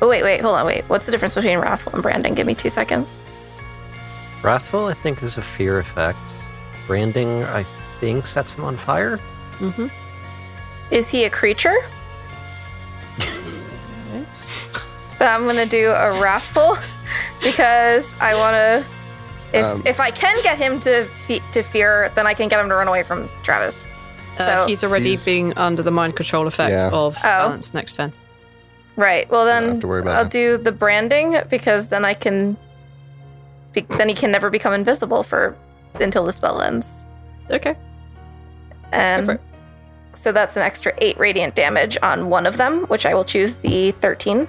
Oh wait, wait, hold on, wait. What's the difference between wrathful and branding? Give me two seconds. Wrathful, I think, is a fear effect. Branding, I think, sets him on fire. Is he a creature? Then I'm gonna do a wrathful [laughs] because I want to. If Um, if I can get him to fe- to fear, then I can get him to run away from Travis. Uh, So he's already He's- being under the mind control effect Yeah. of Oh. balance next turn. Right. Well then, have to worry about I'll it. do the branding because then I can. Be- then he can never become invisible for until the spell ends. Okay. And so that's an extra eight radiant damage on one of them, which I will choose the thirteen.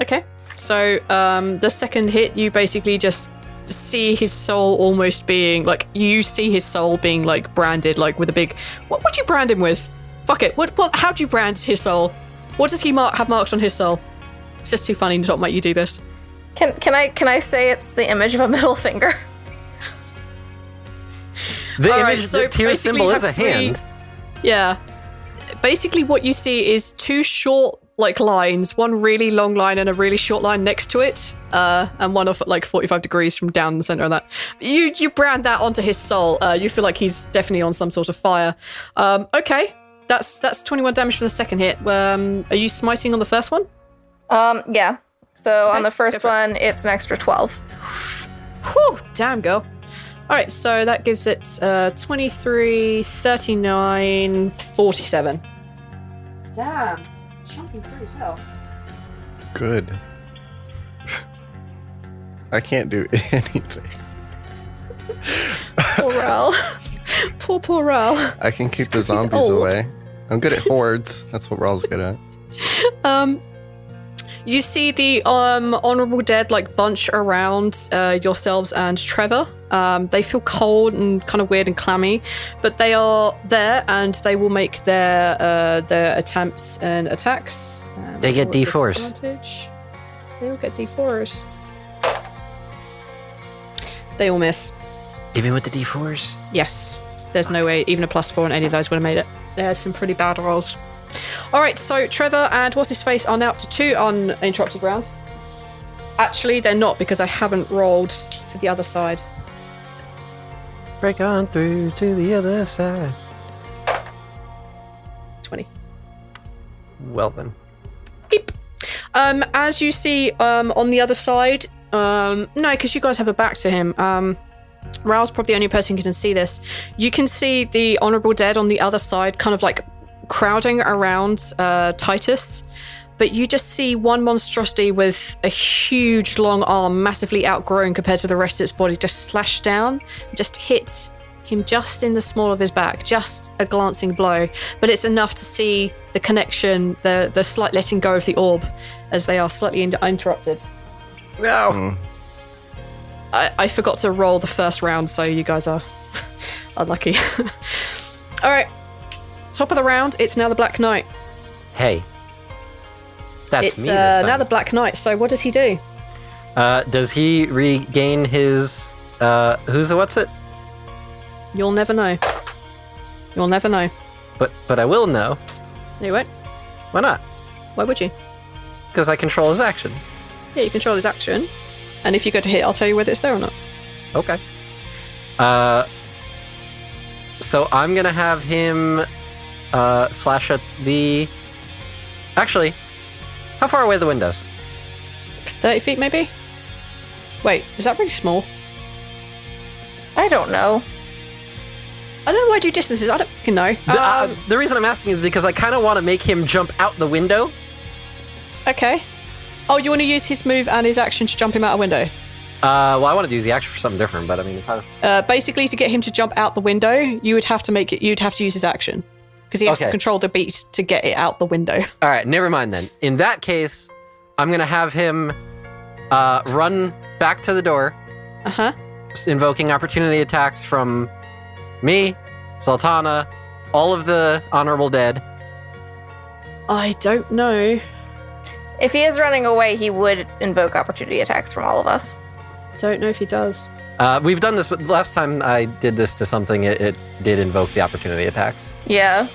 Okay. So um, the second hit, you basically just see his soul almost being like you see his soul being like branded like with a big. What would you brand him with? Fuck it. What? What? How do you brand his soul? What does he mark, have marked on his soul? It's just too funny to not make you do this. Can can I can I say it's the image of a middle finger? The All right, image, so the tear symbol is a three- hand. Yeah. Basically, what you see is two short like lines, one really long line and a really short line next to it, uh, and one off at like 45 degrees from down the center of that. You you brand that onto his soul. Uh, you feel like he's definitely on some sort of fire. Um, okay, that's that's 21 damage for the second hit. Um, are you smiting on the first one? Um, yeah. So on the first for it. one, it's an extra twelve. Whew, damn, girl. All right, so that gives it uh, 23, 39, 47. Damn. Chunking through as hell. Good. [laughs] I can't do [laughs] anything. Poor Rhal. [laughs] poor, poor Rhal. I can keep the zombies away. I'm good at hordes. That's what Rhal's good at. [laughs] Um, you see the um honorable dead like bunch around uh, yourselves and Trevor. Um, they feel cold and kind of weird and clammy, but they are there and they will make their uh, their attempts and attacks. Um, They get D4s. They will get D4s. They all miss. Even with the d4s? Yes. There's no way even a plus four on any of those would have made it. There's some pretty bad rolls. All right, so Trevor and what's his face are now up to two uninterrupted rounds. Actually, they're not because I haven't rolled to the other side. Break on through to the other side. 20. Well then. Beep. Um, as you see um, on the other side, um, no, because you guys have a back to him. Um, Rhal's probably the only person who can see this. You can see the honorable dead on the other side, kind of like crowding around uh, Titus. But you just see one monstrosity with a huge long arm, massively outgrown compared to the rest of its body, just slash down, just hit him just in the small of his back, just a glancing blow. But it's enough to see the connection, the the slight letting go of the orb, as they are slightly in- interrupted. No. I, I forgot to roll the first round, so you guys are [laughs] unlucky. [laughs] All right, top of the round. It's now the Black Knight. Hey. That's it's me. uh, now the Black Knight. So what does he do? uh, does he regain his. Uh, who's the what's it? You'll never know. You'll never know. But but I will know. No, you won't. Why not? Why would you? Because I control his action. Yeah, you control his action, and if you go to hit, I'll tell you whether it's there or not. Okay. Uh, so I'm gonna have him uh, slash at the. Actually, how far away are the windows? Thirty feet, maybe. Wait, is that really small? I don't know. I don't know why I do distances. I don't fucking know. The, uh, Um, the reason I'm asking is because I kind of want to make him jump out the window. okay. Oh, you want to use his move and his action to jump him out a window? Uh, well, I want to use the action for something different, but I mean, if I was... Uh, basically, to get him to jump out the window, you would have to make it. You'd have to use his action because he has to control the beat to get it out the window. [laughs] all right, never mind then. In that case, I'm gonna have him uh, run back to the door, Uh huh. invoking opportunity attacks from me, Zaltanna, all of the honorable dead. I don't know. If he is running away, he would invoke opportunity attacks from all of us. Don't know if he does. Uh, we've done this, but last time I did this to something, it, it did invoke the opportunity attacks Yeah.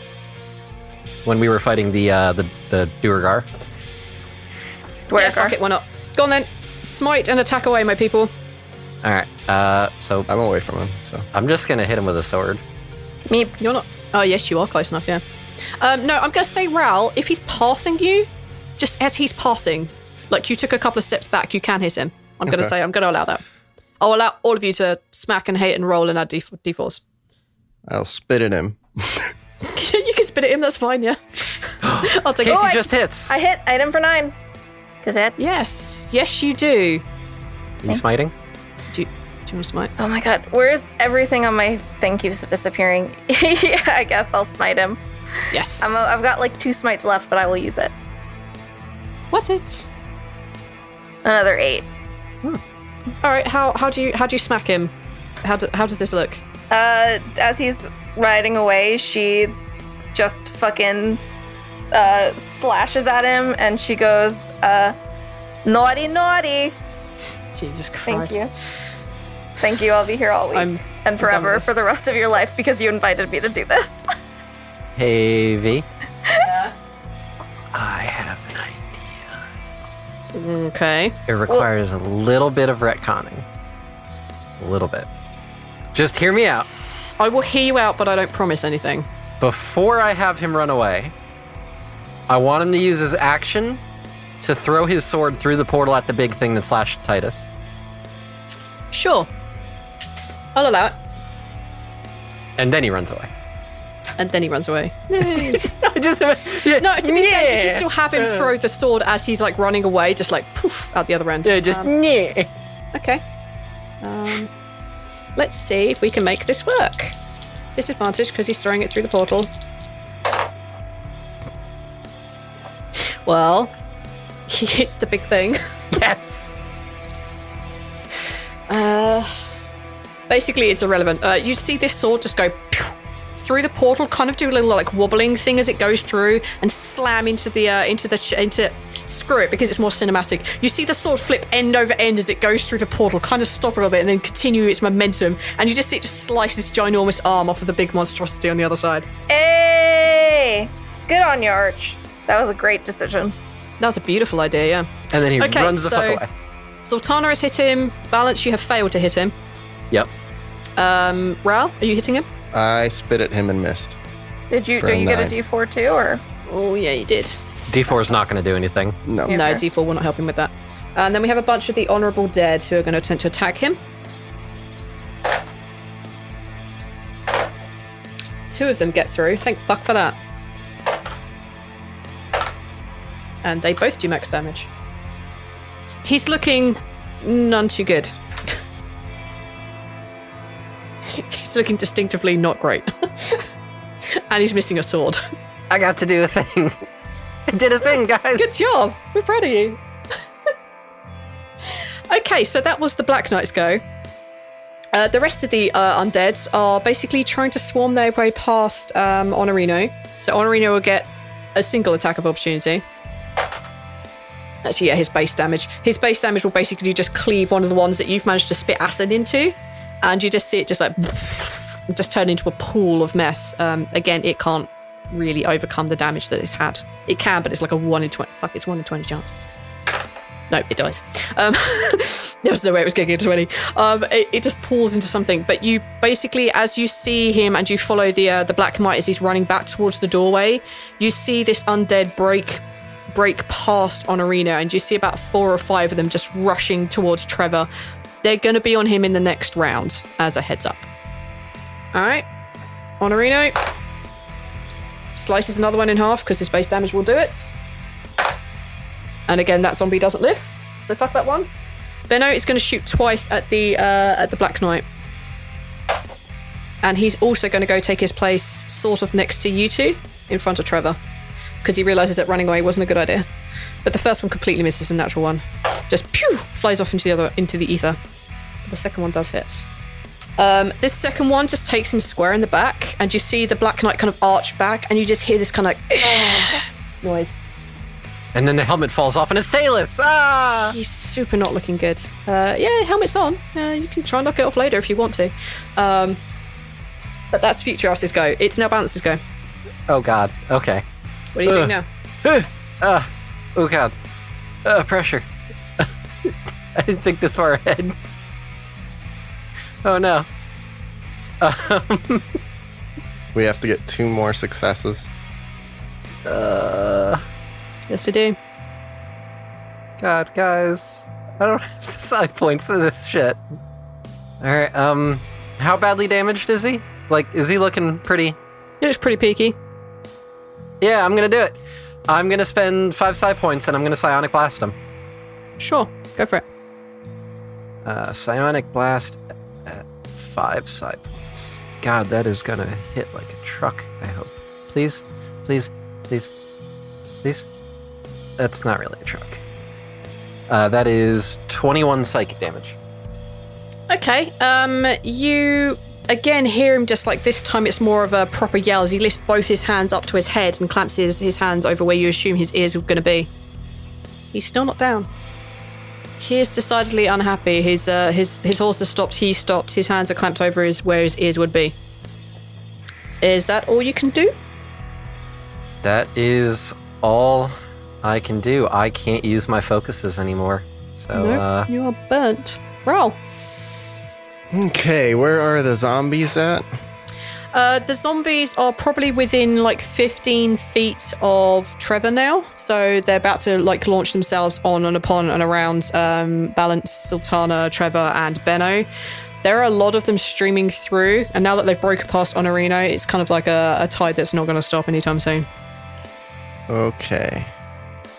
when we were fighting the uh, the the Duergar. Yeah, fuck it. Why not? Go on then. Smite and attack away, my people. All right. Uh, so I'm away from him, so I'm just gonna hit him with a sword. Meep. You're not. Oh, yes, you are close enough, yeah. Um, no, I'm going to say, Rhal, if he's passing you, just as he's passing, like you took a couple of steps back, you can hit him. I'm going to say, I'm going to allow that. I'll allow all of you to smack and hate and roll and add D- D4s. I'll spit at him. [laughs] you can spit at him, that's fine, yeah. [gasps] I'll take Casey oh, it. just hits. I hit. I hit him for nine. Cause it. Yes, yes, you do. Are you smiting? Do you, do you want to smite? Oh my god, where's everything on my thing keeps disappearing? [laughs] yeah, I guess I'll smite him. Yes. I'm a, I've got like two smites left, but I will use it. Worth it. Another eight. All right, how, how do you how do you smack him? How, do, how does this look? Uh, as he's riding away, she just fucking uh, slashes at him, and she goes, uh, "Naughty, naughty." Jesus Christ. Thank you. Thank you. I'll be here all week I'm- and forever for the rest of your life because you invited me to do this. [laughs] Hey V. Okay. It requires a little bit of retconning. A little bit. Just hear me out. I will hear you out, but I don't promise anything. Before I have him run away, I want him to use his action to throw his sword through the portal at the big thing that slashed Titus. Sure. I'll allow it. And then he runs away. And then he runs away. [laughs] Just, yeah, No, to be fair, you can still have him throw the sword as he's like running away, just like poof out the other end. Yeah, just Um, yeah. okay. Um, let's see if we can make this work. Disadvantage because he's throwing it through the portal. Well, [laughs] he hits the big thing. [laughs] Yes. Uh, basically, it's irrelevant. Uh, you see this sword just go pew through the portal, kind of do a little like wobbling thing as it goes through, and slam into the uh, into the ch- into screw it because it's more cinematic. You see the sword flip end over end as it goes through the portal, kind of stop a little bit, and then continue its momentum, and you just see it just slice this ginormous arm off of the big monstrosity on the other side. hey, good on you, Arch. That was a great decision. That was a beautiful idea, yeah. And then he Okay, runs the so- fuck away. Zaltanna has hit him. Balance, you have failed to hit him. Yep. Um, Rhal, are you hitting him? I spit at him and missed. Did you? For Do a you get a nine. D4 too, or? Oh yeah, you did. D4 is not going to do anything. No. No, Okay. D4 will not help him with that. And then we have a bunch of the honourable dead who are going to attempt to attack him. Two of them get through. Thank fuck for that. And they both do max damage. He's looking none too good. He's looking distinctively not great. [laughs] and he's missing a sword. [laughs] I got to do a thing. [laughs] I did a thing, guys. Good job. We're proud of you. okay, so that was the Black Knights go. Uh, the rest of the uh, undeads are basically trying to swarm their way past um, Honorino. So Honorino will get a single attack of opportunity. Actually, yeah, his base damage. His base damage will basically just cleave one of the ones that you've managed to spit acid into, and you just see it just like just turn into a pool of mess. Um, again, it can't really overcome the damage that it's had. It can, but it's like a one in twenty. Fuck, it's one in twenty chance. No, it dies. Um, [laughs] there was no way it was going to to twenty. Um, it, it just pulls into something. But you basically, as you see him and you follow the uh, the black knight as he's running back towards the doorway, you see this undead break break past Honorino, and you see about four or five of them just rushing towards Trevor. They're going to be on him in the next round, as a heads up. All right, Honorino slices another one in half because his base damage will do it. And again, that zombie doesn't live, so fuck that one. Benno is going to shoot twice at the uh, at the Black Knight, and he's also going to go take his place sort of next to you two, in front of Trevor, because he realizes that running away wasn't a good idea. But the first one completely misses a natural one, just pew flies off into the other into the ether. The second one does hit. Um, this second one just takes him square in the back, and you see the Black Knight kind of arch back, and you just hear this kind of like [sighs] noise. And then the helmet falls off and it's Talus. Ah! He's super not looking good. Uh, yeah, helmet's on. Uh, you can try and knock it off later if you want to. Um, but that's Future Ass's go. It's now Balance's go. Oh god. Okay. What are you doing Ugh. now? Ah. [laughs] Oh god. Uh, pressure. [laughs] I didn't think this far ahead. Oh no. We have to get two more successes. Uh, yes, we do. God, guys. I don't [laughs] have the psi points to this shit. Alright, um, how badly damaged is he? Like, is he looking pretty? It looks pretty peaky. Yeah, I'm gonna do it. I'm gonna spend five psi points and I'm gonna psionic blast him. Sure, go for it. Uh, psionic blast at five psi points. God, that is gonna hit like a truck, I hope. Please, please, please, please. That's not really a truck. Uh, that is 21 psychic damage. Okay, um, you again hear him just like this time it's more of a proper yell as he lifts both his hands up to his head and clamps his, his hands over where you assume his ears are going to be. He's still not down. He is decidedly unhappy. His uh, his his horse has stopped. He stopped. His hands are clamped over his where his ears would be. Is that all you can do? That is all I can do. I can't use my focuses anymore. So, nope, uh, you are burnt. Roll. Okay, where are the zombies at? Uh, the zombies are probably within like 15 feet of Trevor now, so they're about to like launch themselves on and upon and around um, Balance, Zaltanna, Trevor, and Benno. There are a lot of them streaming through, and now that they've broken past Honorino, it's kind of like a, a tide that's not going to stop anytime soon. Okay.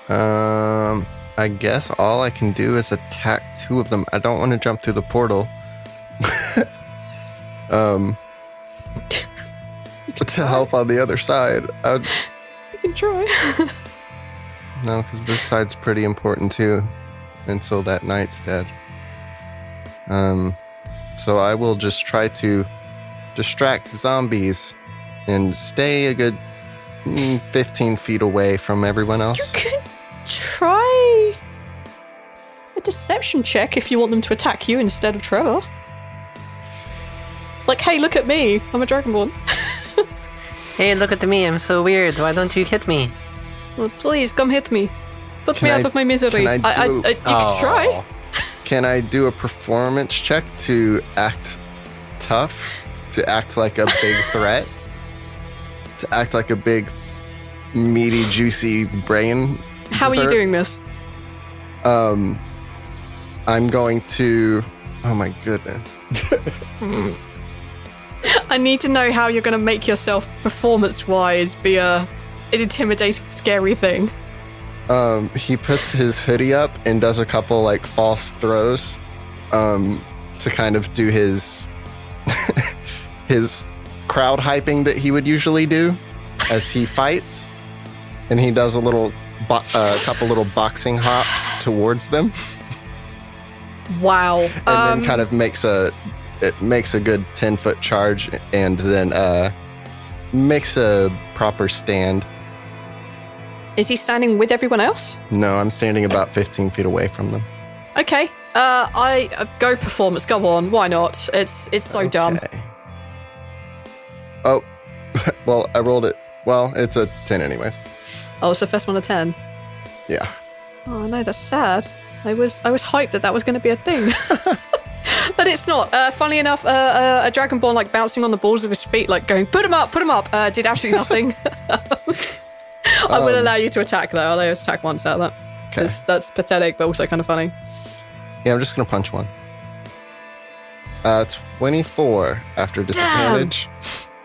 Um, I guess all I can do is attack two of them. I don't want to jump through the portal. [laughs] um, [laughs] to help on the other side. I, You can try. no, because this side's pretty important too. Until that knight's dead. Um, so I will just try to distract zombies and stay a good mm, 15 feet away from everyone else. You could try a deception check if you want them to attack you instead of Trevor. Like, hey, look at me. I'm a Dragonborn. hey, look at me. I'm so weird. Why don't you hit me? Well, please come hit me. Put Can me I- out of my misery. can I I, do- I, you can try. Can I do a performance check to act tough? To act like a big [laughs] threat? To act like a big, meaty, juicy brain? How are you doing this? Um, I'm going to. Oh my goodness. [laughs] [laughs] I need to know how you're going to make yourself performance-wise be a an intimidating, scary thing. Um, he puts his hoodie up and does a couple like false throws, um, to kind of do his [laughs] his crowd hyping that he would usually do as he fights, and he does a little, bo- uh, couple little boxing hops towards them, Wow. and Um, then kind of makes a it makes a good ten foot charge, and then uh, makes a proper stand. is he standing with everyone else? No, I'm standing about fifteen feet away from them. Okay. Uh, I uh, go performance. Go on. Why not? It's it's so dumb. Okay. Oh, [laughs] well, I rolled it. Well, it's a 10 anyways. Oh, so first one a ten. Yeah. Oh no, that's sad. I was I was hyped that that was going to be a thing, [laughs] [laughs] but it's not. Uh, funnily enough, uh, uh, a dragonborn like bouncing on the balls of his feet, like going "put him up, put him up," uh, did absolutely nothing. [laughs] I will allow you to attack though. I'll allow you to attack once out of that. Okay. That's, pathetic, but also kind of funny. Yeah, I'm just going to punch one. Uh, 24 after disadvantage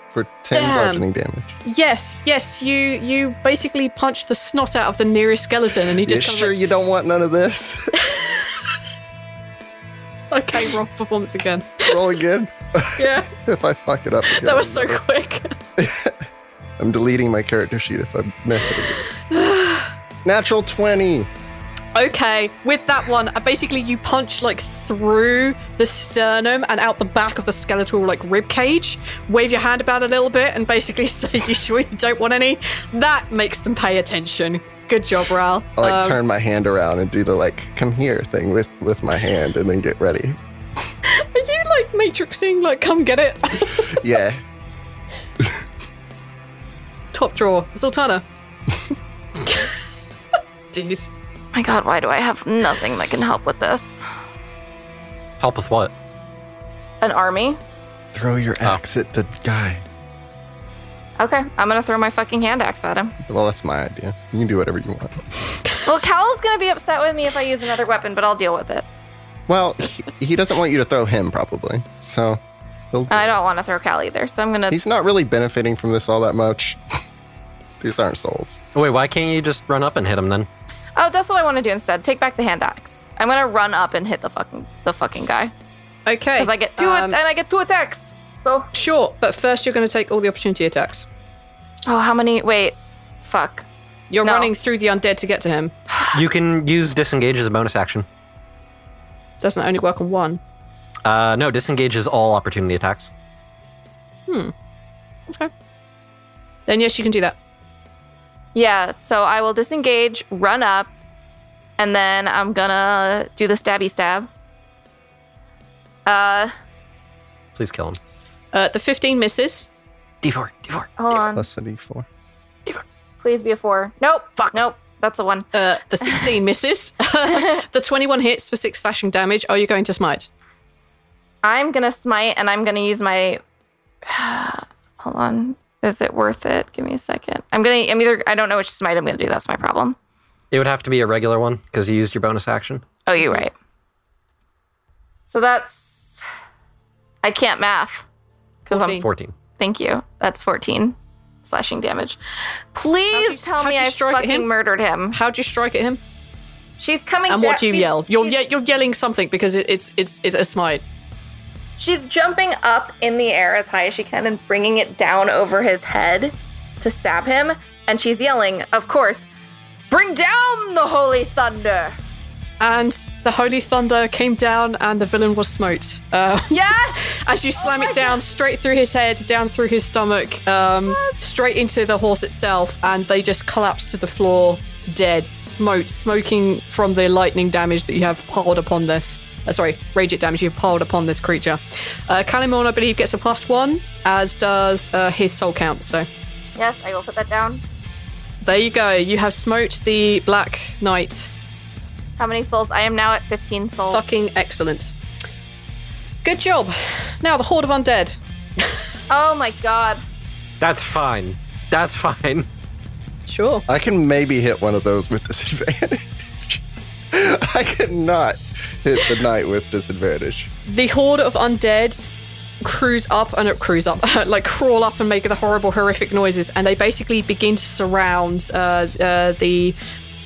for 10 Damn. bludgeoning damage. Yes, yes. You you basically punch the snot out of the nearest skeleton, and he just kind sure of you don't want none of this? [laughs] [laughs] okay, roll performance again. Roll again. [laughs] Yeah, [laughs] if I fuck it up again. that was so quick. I'm deleting my character sheet if I mess it again. [sighs] Natural 20. Okay, with that one, uh, basically you punch like through the sternum and out the back of the skeletal like rib cage. Wave your hand about a little bit and basically say, "You sure you don't want any?" That makes them pay attention. Good job, Rhal. I like Um, turn my hand around and do the like come here thing with with my hand and then get ready. [laughs] Are you like matrixing? Like, come get it. [laughs] Yeah. [laughs] Top drawer, Zaltanna. Jeez. My god, why do I have nothing that can help with this? Help with what? An army? Throw your axe at the guy. Okay, I'm gonna throw my fucking hand axe at him. Well, that's my idea. You can do whatever you want. Well, Cal's gonna be upset with me if I use another weapon, but I'll deal with it. Well, he, he doesn't want you to throw him, probably. So, he'll, I don't want to throw Cal either, so I'm gonna. he's not really benefiting from this all that much. [laughs] These aren't souls. Wait, why can't you just run up and hit him then? Oh, that's what I want to do instead. Take back the hand axe. I'm gonna run up and hit the fucking the fucking guy Okay. because I get two um, and I get two attacks. So, Sure, but first you're going to take all the opportunity attacks. Oh, how many? Wait, fuck. You're No. running through the undead to get to him. You can use disengage as a bonus action. Doesn't it only work on one? Uh, no, disengage is all opportunity attacks. Hmm. Okay. Then yes, you can do that. Yeah, so I will disengage, run up, and then I'm gonna do the stabby stab. Uh, Please kill him. Uh, the 15 misses. D4, D4. hold on. Plus a d4. D4. Please be a four. Nope. Fuck. Nope. That's a one. Uh, the 16 misses. [laughs] the 21 hits for six slashing damage. Are you going to smite? I'm gonna smite, and I'm gonna use my. [sighs] hold on. Is it worth it? Give me a second. I'm gonna. I'm either. I don't know which smite I'm gonna do. That's my problem. It would have to be a regular one because you used your bonus action. Oh, you're right. So that's. I can't math because I'm 14. 14. Thank you. That's 14 slashing damage. Please you- tell me I fucking him? murdered him. How'd you strike at him? She's coming And down. what do you she's- yell? You're, ye- you're yelling something because it, it's it's it's a smite. she's jumping up in the air as high as she can and bringing it down over his head to stab him. And she's yelling, of course, bring down the holy thunder. And the holy thunder came down, and the villain was smote. Uh, [laughs] Yes! [laughs] as you slam it down straight through his head, down through his stomach, um, straight into the horse itself, and they just collapse to the floor, dead, smote, smoking from the lightning damage that you have piled upon this. Uh, sorry, radiant damage you've piled upon this creature. Uh, Calimon, I believe, gets a plus one, as does uh, his soul count. So Yes, I will put that down. there you go. You have smote the Black Knight. How many souls? I am now at 15 souls. Fucking excellent. Good job. Now the horde of undead. [laughs] Oh my god. That's fine. That's fine. Sure. I can maybe hit one of those with disadvantage. [laughs] I cannot hit the knight with disadvantage. the horde of undead cruise up and uh, cruise up [laughs] like crawl up and make the horrible horrific noises and they basically begin to surround uh, uh, the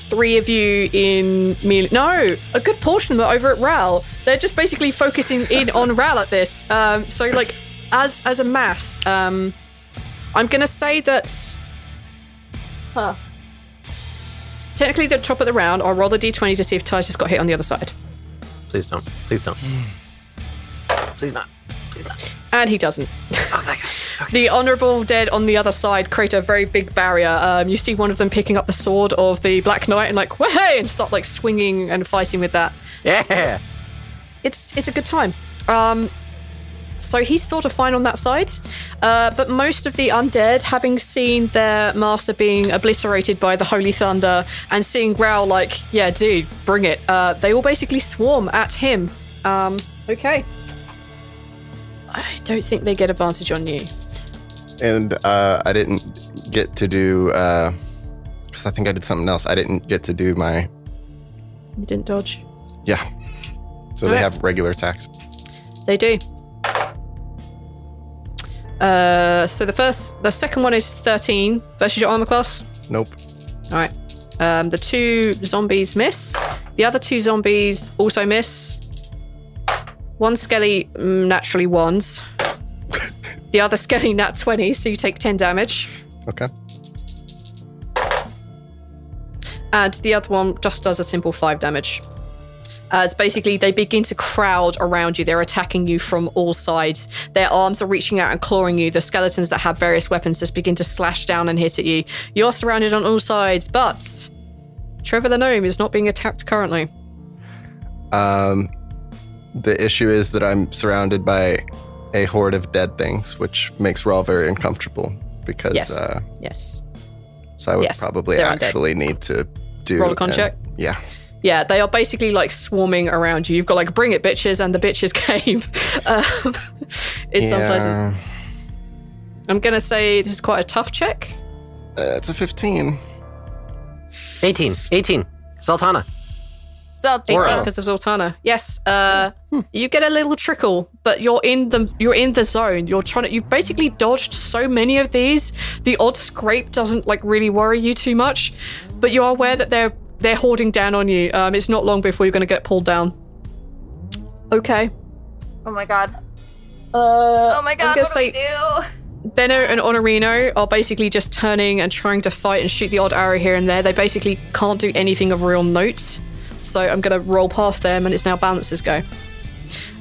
three of you in melee no a good portion of them are over at Rhal they're just basically focusing in on Rhal at this um, so like as as a mass um, i'm gonna say that huh technically the top of the round i'll roll the d20 to see if titus got hit on the other side Please don't. Please don't. Please not. And he doesn't Oh, thank God. [laughs] Okay. The honourable dead on the other side create a very big barrier. Um, you see one of them picking up the sword of the Black Knight and like, [laughs] hey, and start like swinging and fighting with that. Yeah. It's it's a good time. Um, so he's sort of fine on that side, uh, but most of the undead, having seen their master being obliterated by the holy thunder and seeing Growl like, yeah, dude, bring it. Uh, they all basically swarm at him. Um, okay. I don't think they get advantage on you. And uh, I didn't get to do, because I think I did something else. I didn't get to do my, You didn't dodge. yeah. So they Alright. have regular attacks. They do. Uh, so the first, the second one is 13 versus your armor class. Nope. All right. Um, the two zombies miss. The other two zombies also miss. One skelly mm, naturally ones. the other skelly nat 20, so you take 10 damage. Okay. and the other one just does a simple five damage. As basically they begin to crowd around you, they're attacking you from all sides. Their arms are reaching out and clawing you. The skeletons that have various weapons just begin to slash down and hit at you. You're surrounded on all sides, but Trevor the gnome is not being attacked currently. Um, the issue is that I'm surrounded by a horde of dead things, which makes Rhal very uncomfortable because Yes. uh, Yes. so I would Yes, probably they're undead. actually need to do Roll a con check? Yeah. Yeah, they are basically like swarming around you. You've got like bring it bitches and the bitches [laughs] came. um, it's Yeah. unpleasant. I'm gonna say this is quite a tough check. Uh, it's a 15. 18. 18. Zaltanna. So, 18 because of Zaltanna. Yes, uh, you get a little trickle, but you're in the you're in the zone. You're trying to. You've basically dodged so many of these. The odd scrape doesn't like really worry you too much, but you are aware that they're they're hoarding down on you. Um, it's not long before you're going to get pulled down. Okay. oh my god. oh my god, gonna what say- do we do? Benno and Honorino are basically just turning and trying to fight and shoot the odd arrow here and there. They basically can't do anything of real note. So I'm going to roll past them, and it's now Balance's go.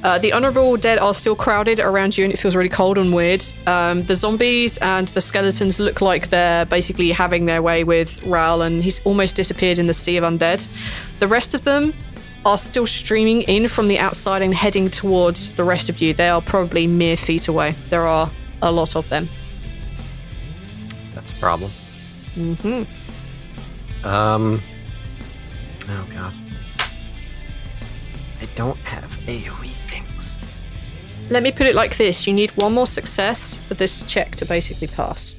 Uh, the honorable dead are still crowded around you, and it feels really cold and weird. Um, the zombies and the skeletons look like they're basically having their way with Rhal, and he's almost disappeared in the sea of undead. The rest of them are still streaming in from the outside and heading towards the rest of you. They are probably mere feet away. There are a lot of them. That's a problem. Mm-hmm. Um. Oh god. I don't have AoE things. Let me put it like this you need one more success for this check to basically pass.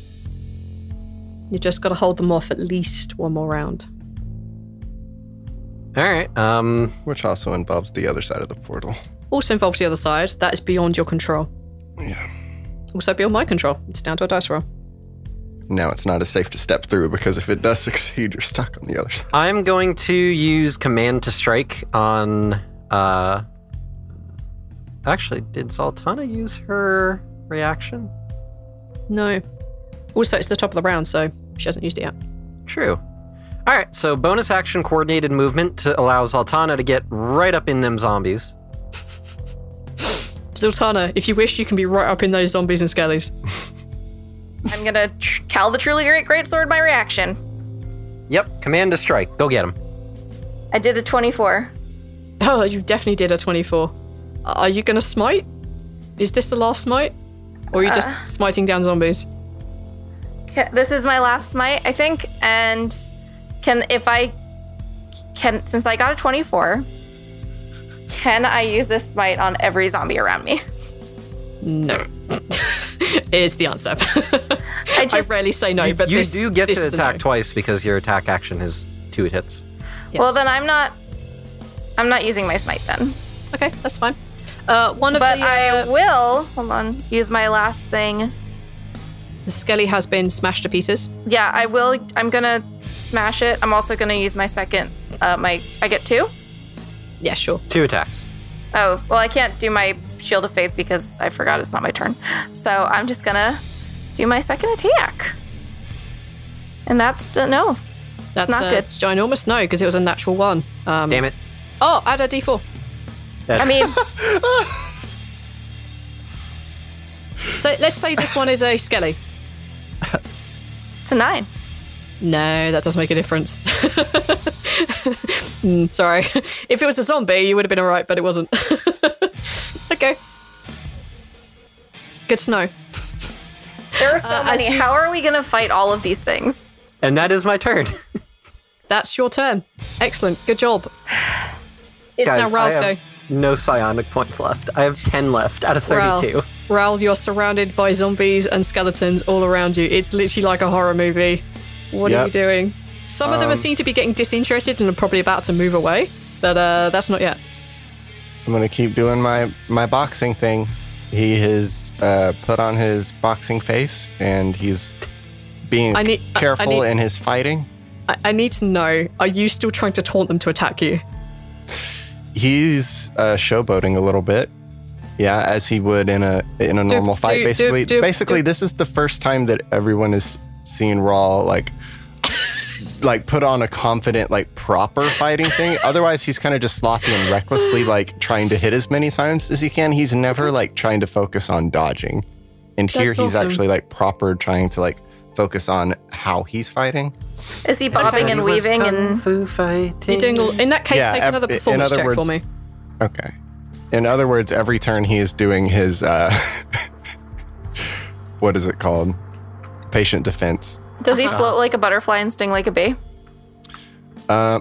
You just got to hold them off at least one more round. All right. Um. Which also involves the other side of the portal. Also involves the other side. That is beyond your control. Yeah. Also beyond my control. It's down to a dice roll. Now it's not as safe to step through because if it does [laughs] succeed, you're stuck on the other side. I'm going to use command to strike on. Uh. Actually, did Zaltanna use her reaction? No. Also, it's the top of the round, so she hasn't used it yet. True. All right. So bonus action coordinated movement to allow Zaltanna to get right up in them zombies. [laughs] Zaltanna, if you wish, you can be right up in those zombies and skellies. [laughs] I'm gonna tr- Cal the truly great greatsword my reaction. Yep. Command to strike. Go get him. I did a 24. [laughs] Oh, you definitely did a 24. Are you going to smite? Is this the last smite? Or are you just uh. smiting down zombies? Ca- This is my last smite, I think, and can if I can since I got a 24, can I use this smite on every zombie around me? No. [laughs] is the answer. [laughs] I I rarely say no, but you this- do get this to is a attack no. twice because your attack action is two hits. Yes. Well, then I'm not I'm not using my smite then. Okay, that's fine. Uh, one of But the, I uh, will, hold on, use my last thing. the skelly has been smashed to pieces. Yeah, I will I'm going to smash it. I'm also going to use my second uh my I get 2. Yeah, sure. Two attacks. Oh, well, I can't do my Shield of Faith because I forgot it's not my turn. So I'm just gonna do my second attack. And that's uh, no. That's not a good. ginormous no because it was a natural one. Um, Damn it. Oh, add a d4. I mean, [laughs] So let's say this one is a skelly. it's a nine. No, that doesn't make a difference. [laughs] Mm, sorry. If it was a zombie, you would have been alright, but it wasn't. [laughs] okay. Good to know. There are so Uh, many. you- How are we gonna fight all of these things? And that is my turn. That's your turn. Excellent. Good job. [sighs] [sighs] [sighs] It's Guys, now I Rhal's go. have no psionic points left. I have 10 left out of Rhal. 32. Rhal, you're surrounded by zombies and skeletons all around you. It's literally like a horror movie. What are you doing? Some of them are seen to be getting disinterested and are probably about to move away, but uh, that's not yet. I'm gonna keep doing my my boxing thing. He has uh, put on his boxing face and he's being I need- I- I careful need- in his fighting. I-, I need to know: Are you still trying to taunt them to attack you? He's uh, showboating a little bit. Yeah, as he would in a in a normal fight. do- basically, do- basically, this is the first time that everyone has seen Rhal like like put on a confident like proper fighting thing. Otherwise, he's kind of just sloppy and recklessly like trying to hit as many times as he can. He's never like trying to focus on dodging. And here That's he's awesome. actually like proper trying to like focus on how he's fighting. Is he bobbing and weaving and Fu fighting. You're doing all. In that case, Yeah, take ev- another performance other check for me. Okay. In other words, every turn he is doing his uh [laughs] what is it called? Patient defense. does he float like a butterfly and sting like a bee? Uh,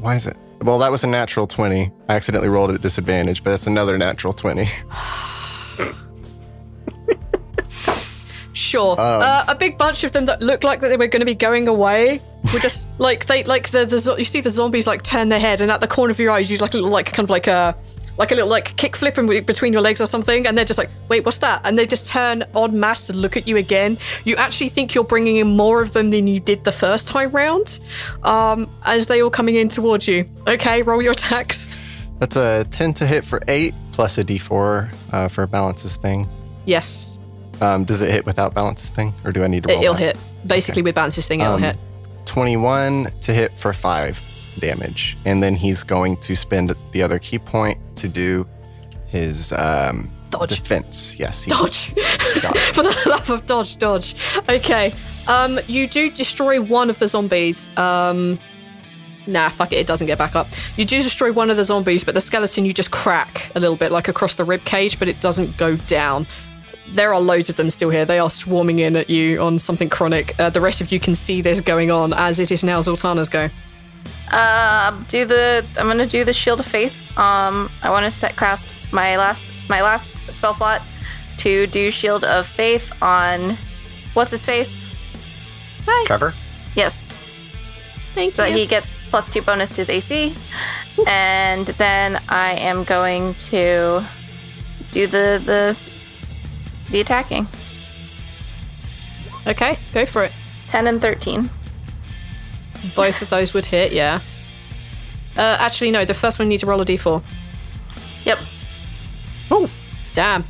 Why is it? Well, that was a natural 20. I accidentally rolled it at disadvantage, but that's another natural 20. [sighs] [laughs] Sure. uh, a big bunch of them that looked like that they were going to be going away were just [laughs] like they like the, the you see the zombies like turn their head and at the corner of your eyes you like a little like kind of like a like a little like kick flip in between your legs or something and they're just like wait what's that? And they just turn en masse to look at you again. You actually think you're bringing in more of them than you did the first time round um as they all coming in towards you. Okay roll your attacks. That's a 10 to hit for 8 plus a d4 uh, for a balances thing. yes Um, does it hit without balances thing, or do I need to roll it, will hit basically with bounces thing it'll Um, hit 21 to hit for 5 damage. And then he's going to spend the other ki point to do his um, Dodge. defense. Yes. dodge [laughs] for the love of dodge dodge okay um you do destroy one of the zombies um nah fuck it it doesn't get back up you do destroy one of the zombies but the skeleton you just crack a little bit like across the rib cage but it doesn't go down there are loads of them still here. They are swarming in at you on something chronic. Uh, the rest of you can see this going on as it is now Zaltanna's go. Uh, do the. I'm gonna do the Shield of Faith. Um, I want to set cast my last my last spell slot to do Shield of Faith on what's his face? Trevor? Yes. Thanks. So that he gets plus two bonus to his AC, and then I am going to do the the the attacking. Okay, go for it. Ten and thirteen. Both of those would hit, yeah. Uh, actually, no. The first one you need to roll a d4. Yep. Oh, damn.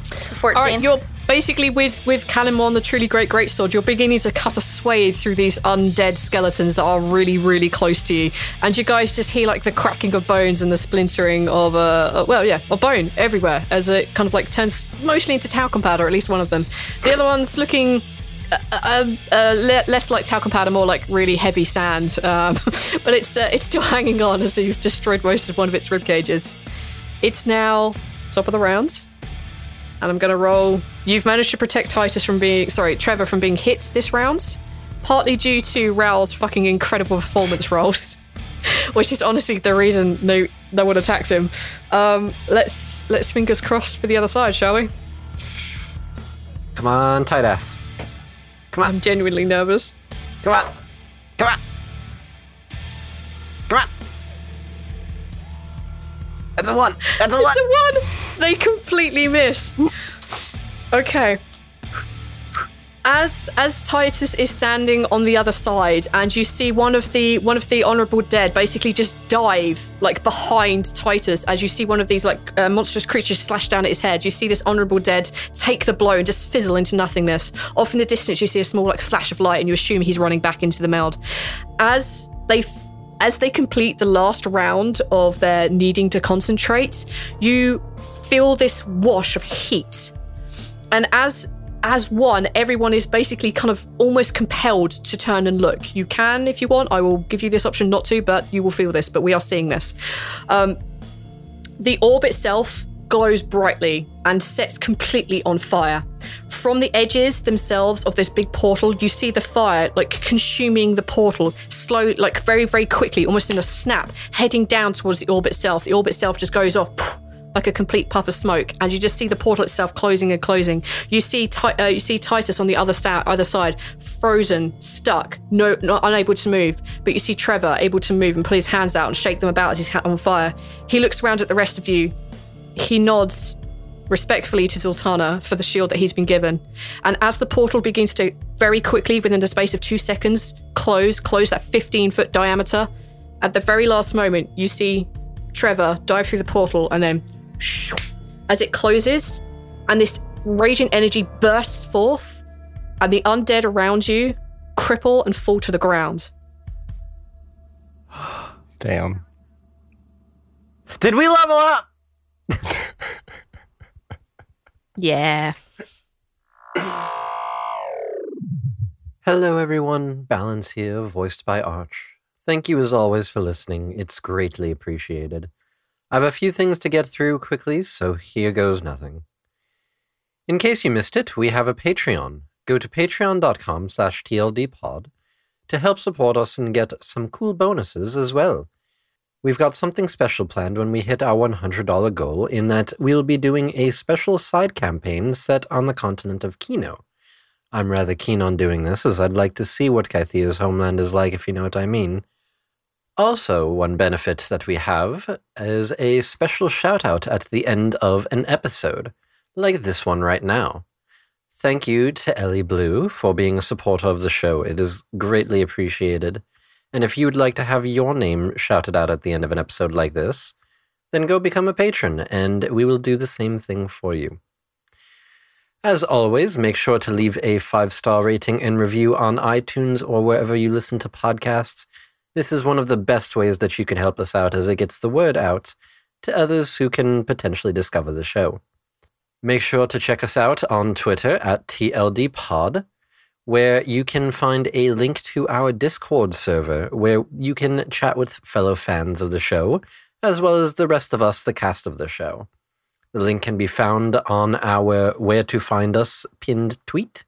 It's a fourteen. All right, you're basically with with Kalimon, the truly great greatsword. You're beginning to cut a swathe through these undead skeletons that are really, really close to you, and you guys just hear like the cracking of bones and the splintering of uh, uh well, yeah, of bone everywhere as it kind of like turns mostly into talcum powder. At least one of them. The other one's looking. Uh, uh, uh, le- less like talcum powder, more like really heavy sand. [laughs] Um, but it's uh, it's still [laughs] hanging on as you've destroyed most of one of its rib cages. It's now top of the round and I'm going to roll. You've managed to protect Titus from being, sorry, Trevor from being hit this round, partly due to Rhal's fucking incredible performance [laughs] rolls, which is honestly the reason no no one attacks him. Um, let's let's fingers crossed for the other side, shall we? Come on, tight ass. Come on. I'm genuinely nervous. Come on. Come on. Come on. That's a one. That's a one. It's a one. They completely miss. Okay. As as Titus is standing on the other side, and you see one of the one of the honorable dead basically just dive like behind Titus. As you see one of these like uh, monstrous creatures slash down at his head, you see this honorable dead take the blow and just fizzle into nothingness. Off in the distance, you see a small like flash of light, and you assume he's running back into the meld. As they f- as they complete the last round of their needing to concentrate, you feel this wash of heat. And as as one, everyone is basically kind of almost compelled to turn and look. You can if you want. I will give you this option not to, but you will feel this. But we are seeing this. Um, the orb itself glows brightly and sets completely on fire. From the edges themselves of this big portal, you see the fire like consuming the portal slow, like very, very quickly, almost in a snap, heading down towards the orb itself. The orb itself just goes off like a complete puff of smoke, and you just see the portal itself closing and closing. You see, Ti- uh, you see Titus on the other sta- other side, frozen, stuck, no, not unable to move. But you see Trevor able to move and put his hands out and shake them about as he's on fire. He looks around at the rest of you. He nods respectfully to Zaltanna for the shield that he's been given. And as the portal begins to very quickly, within the space of two seconds, close, close that 15 foot diameter, at the very last moment, you see Trevor dive through the portal and then shoo, as it closes, and this raging energy bursts forth, and the undead around you cripple and fall to the ground. Damn. Did we level up? Yeah. Hello, everyone. Balance here, voiced by Arch. Thank you as always for listening. It's greatly appreciated. I have a few things to get through quickly, so here goes nothing. In case you missed it, we have a Patreon. Go to patreon.com slash tldpod to help support us and get some cool bonuses as well. We've got something special planned when we hit our $100 goal, in that we'll be doing a special side campaign set on the continent of Kino. I'm rather keen on doing this, as I'd like to see what Kythea's homeland is like, if you know what I mean. Also, one benefit that we have is a special shout out at the end of an episode, like this one right now. Thank you to Ellie Blue for being a supporter of the show. It is greatly appreciated. And if you would like to have your name shouted out at the end of an episode like this, then go become a patron and we will do the same thing for you. As always, make sure to leave a five star rating and review on iTunes or wherever you listen to podcasts. This is one of the best ways that you can help us out as it gets the word out to others who can potentially discover the show. Make sure to check us out on Twitter at TLDpod, where you can find a link to our Discord server where you can chat with fellow fans of the show, as well as the rest of us, the cast of the show. The link can be found on our Where to Find Us pinned tweet,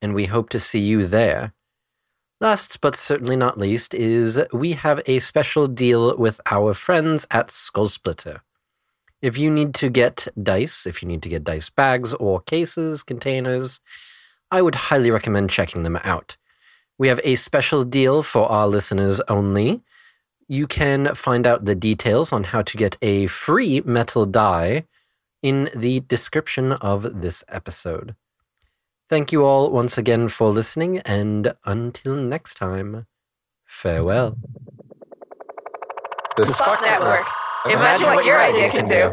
and we hope to see you there. Last but certainly not least is we have a special deal with our friends at Skullsplitter. If you need to get dice, if you need to get dice bags or cases, containers, I would highly recommend checking them out. We have a special deal for our listeners only. You can find out the details on how to get a free metal die in the description of this episode. Thank you all once again for listening, and until next time, farewell. The Spot Network. Imagine what your idea can do.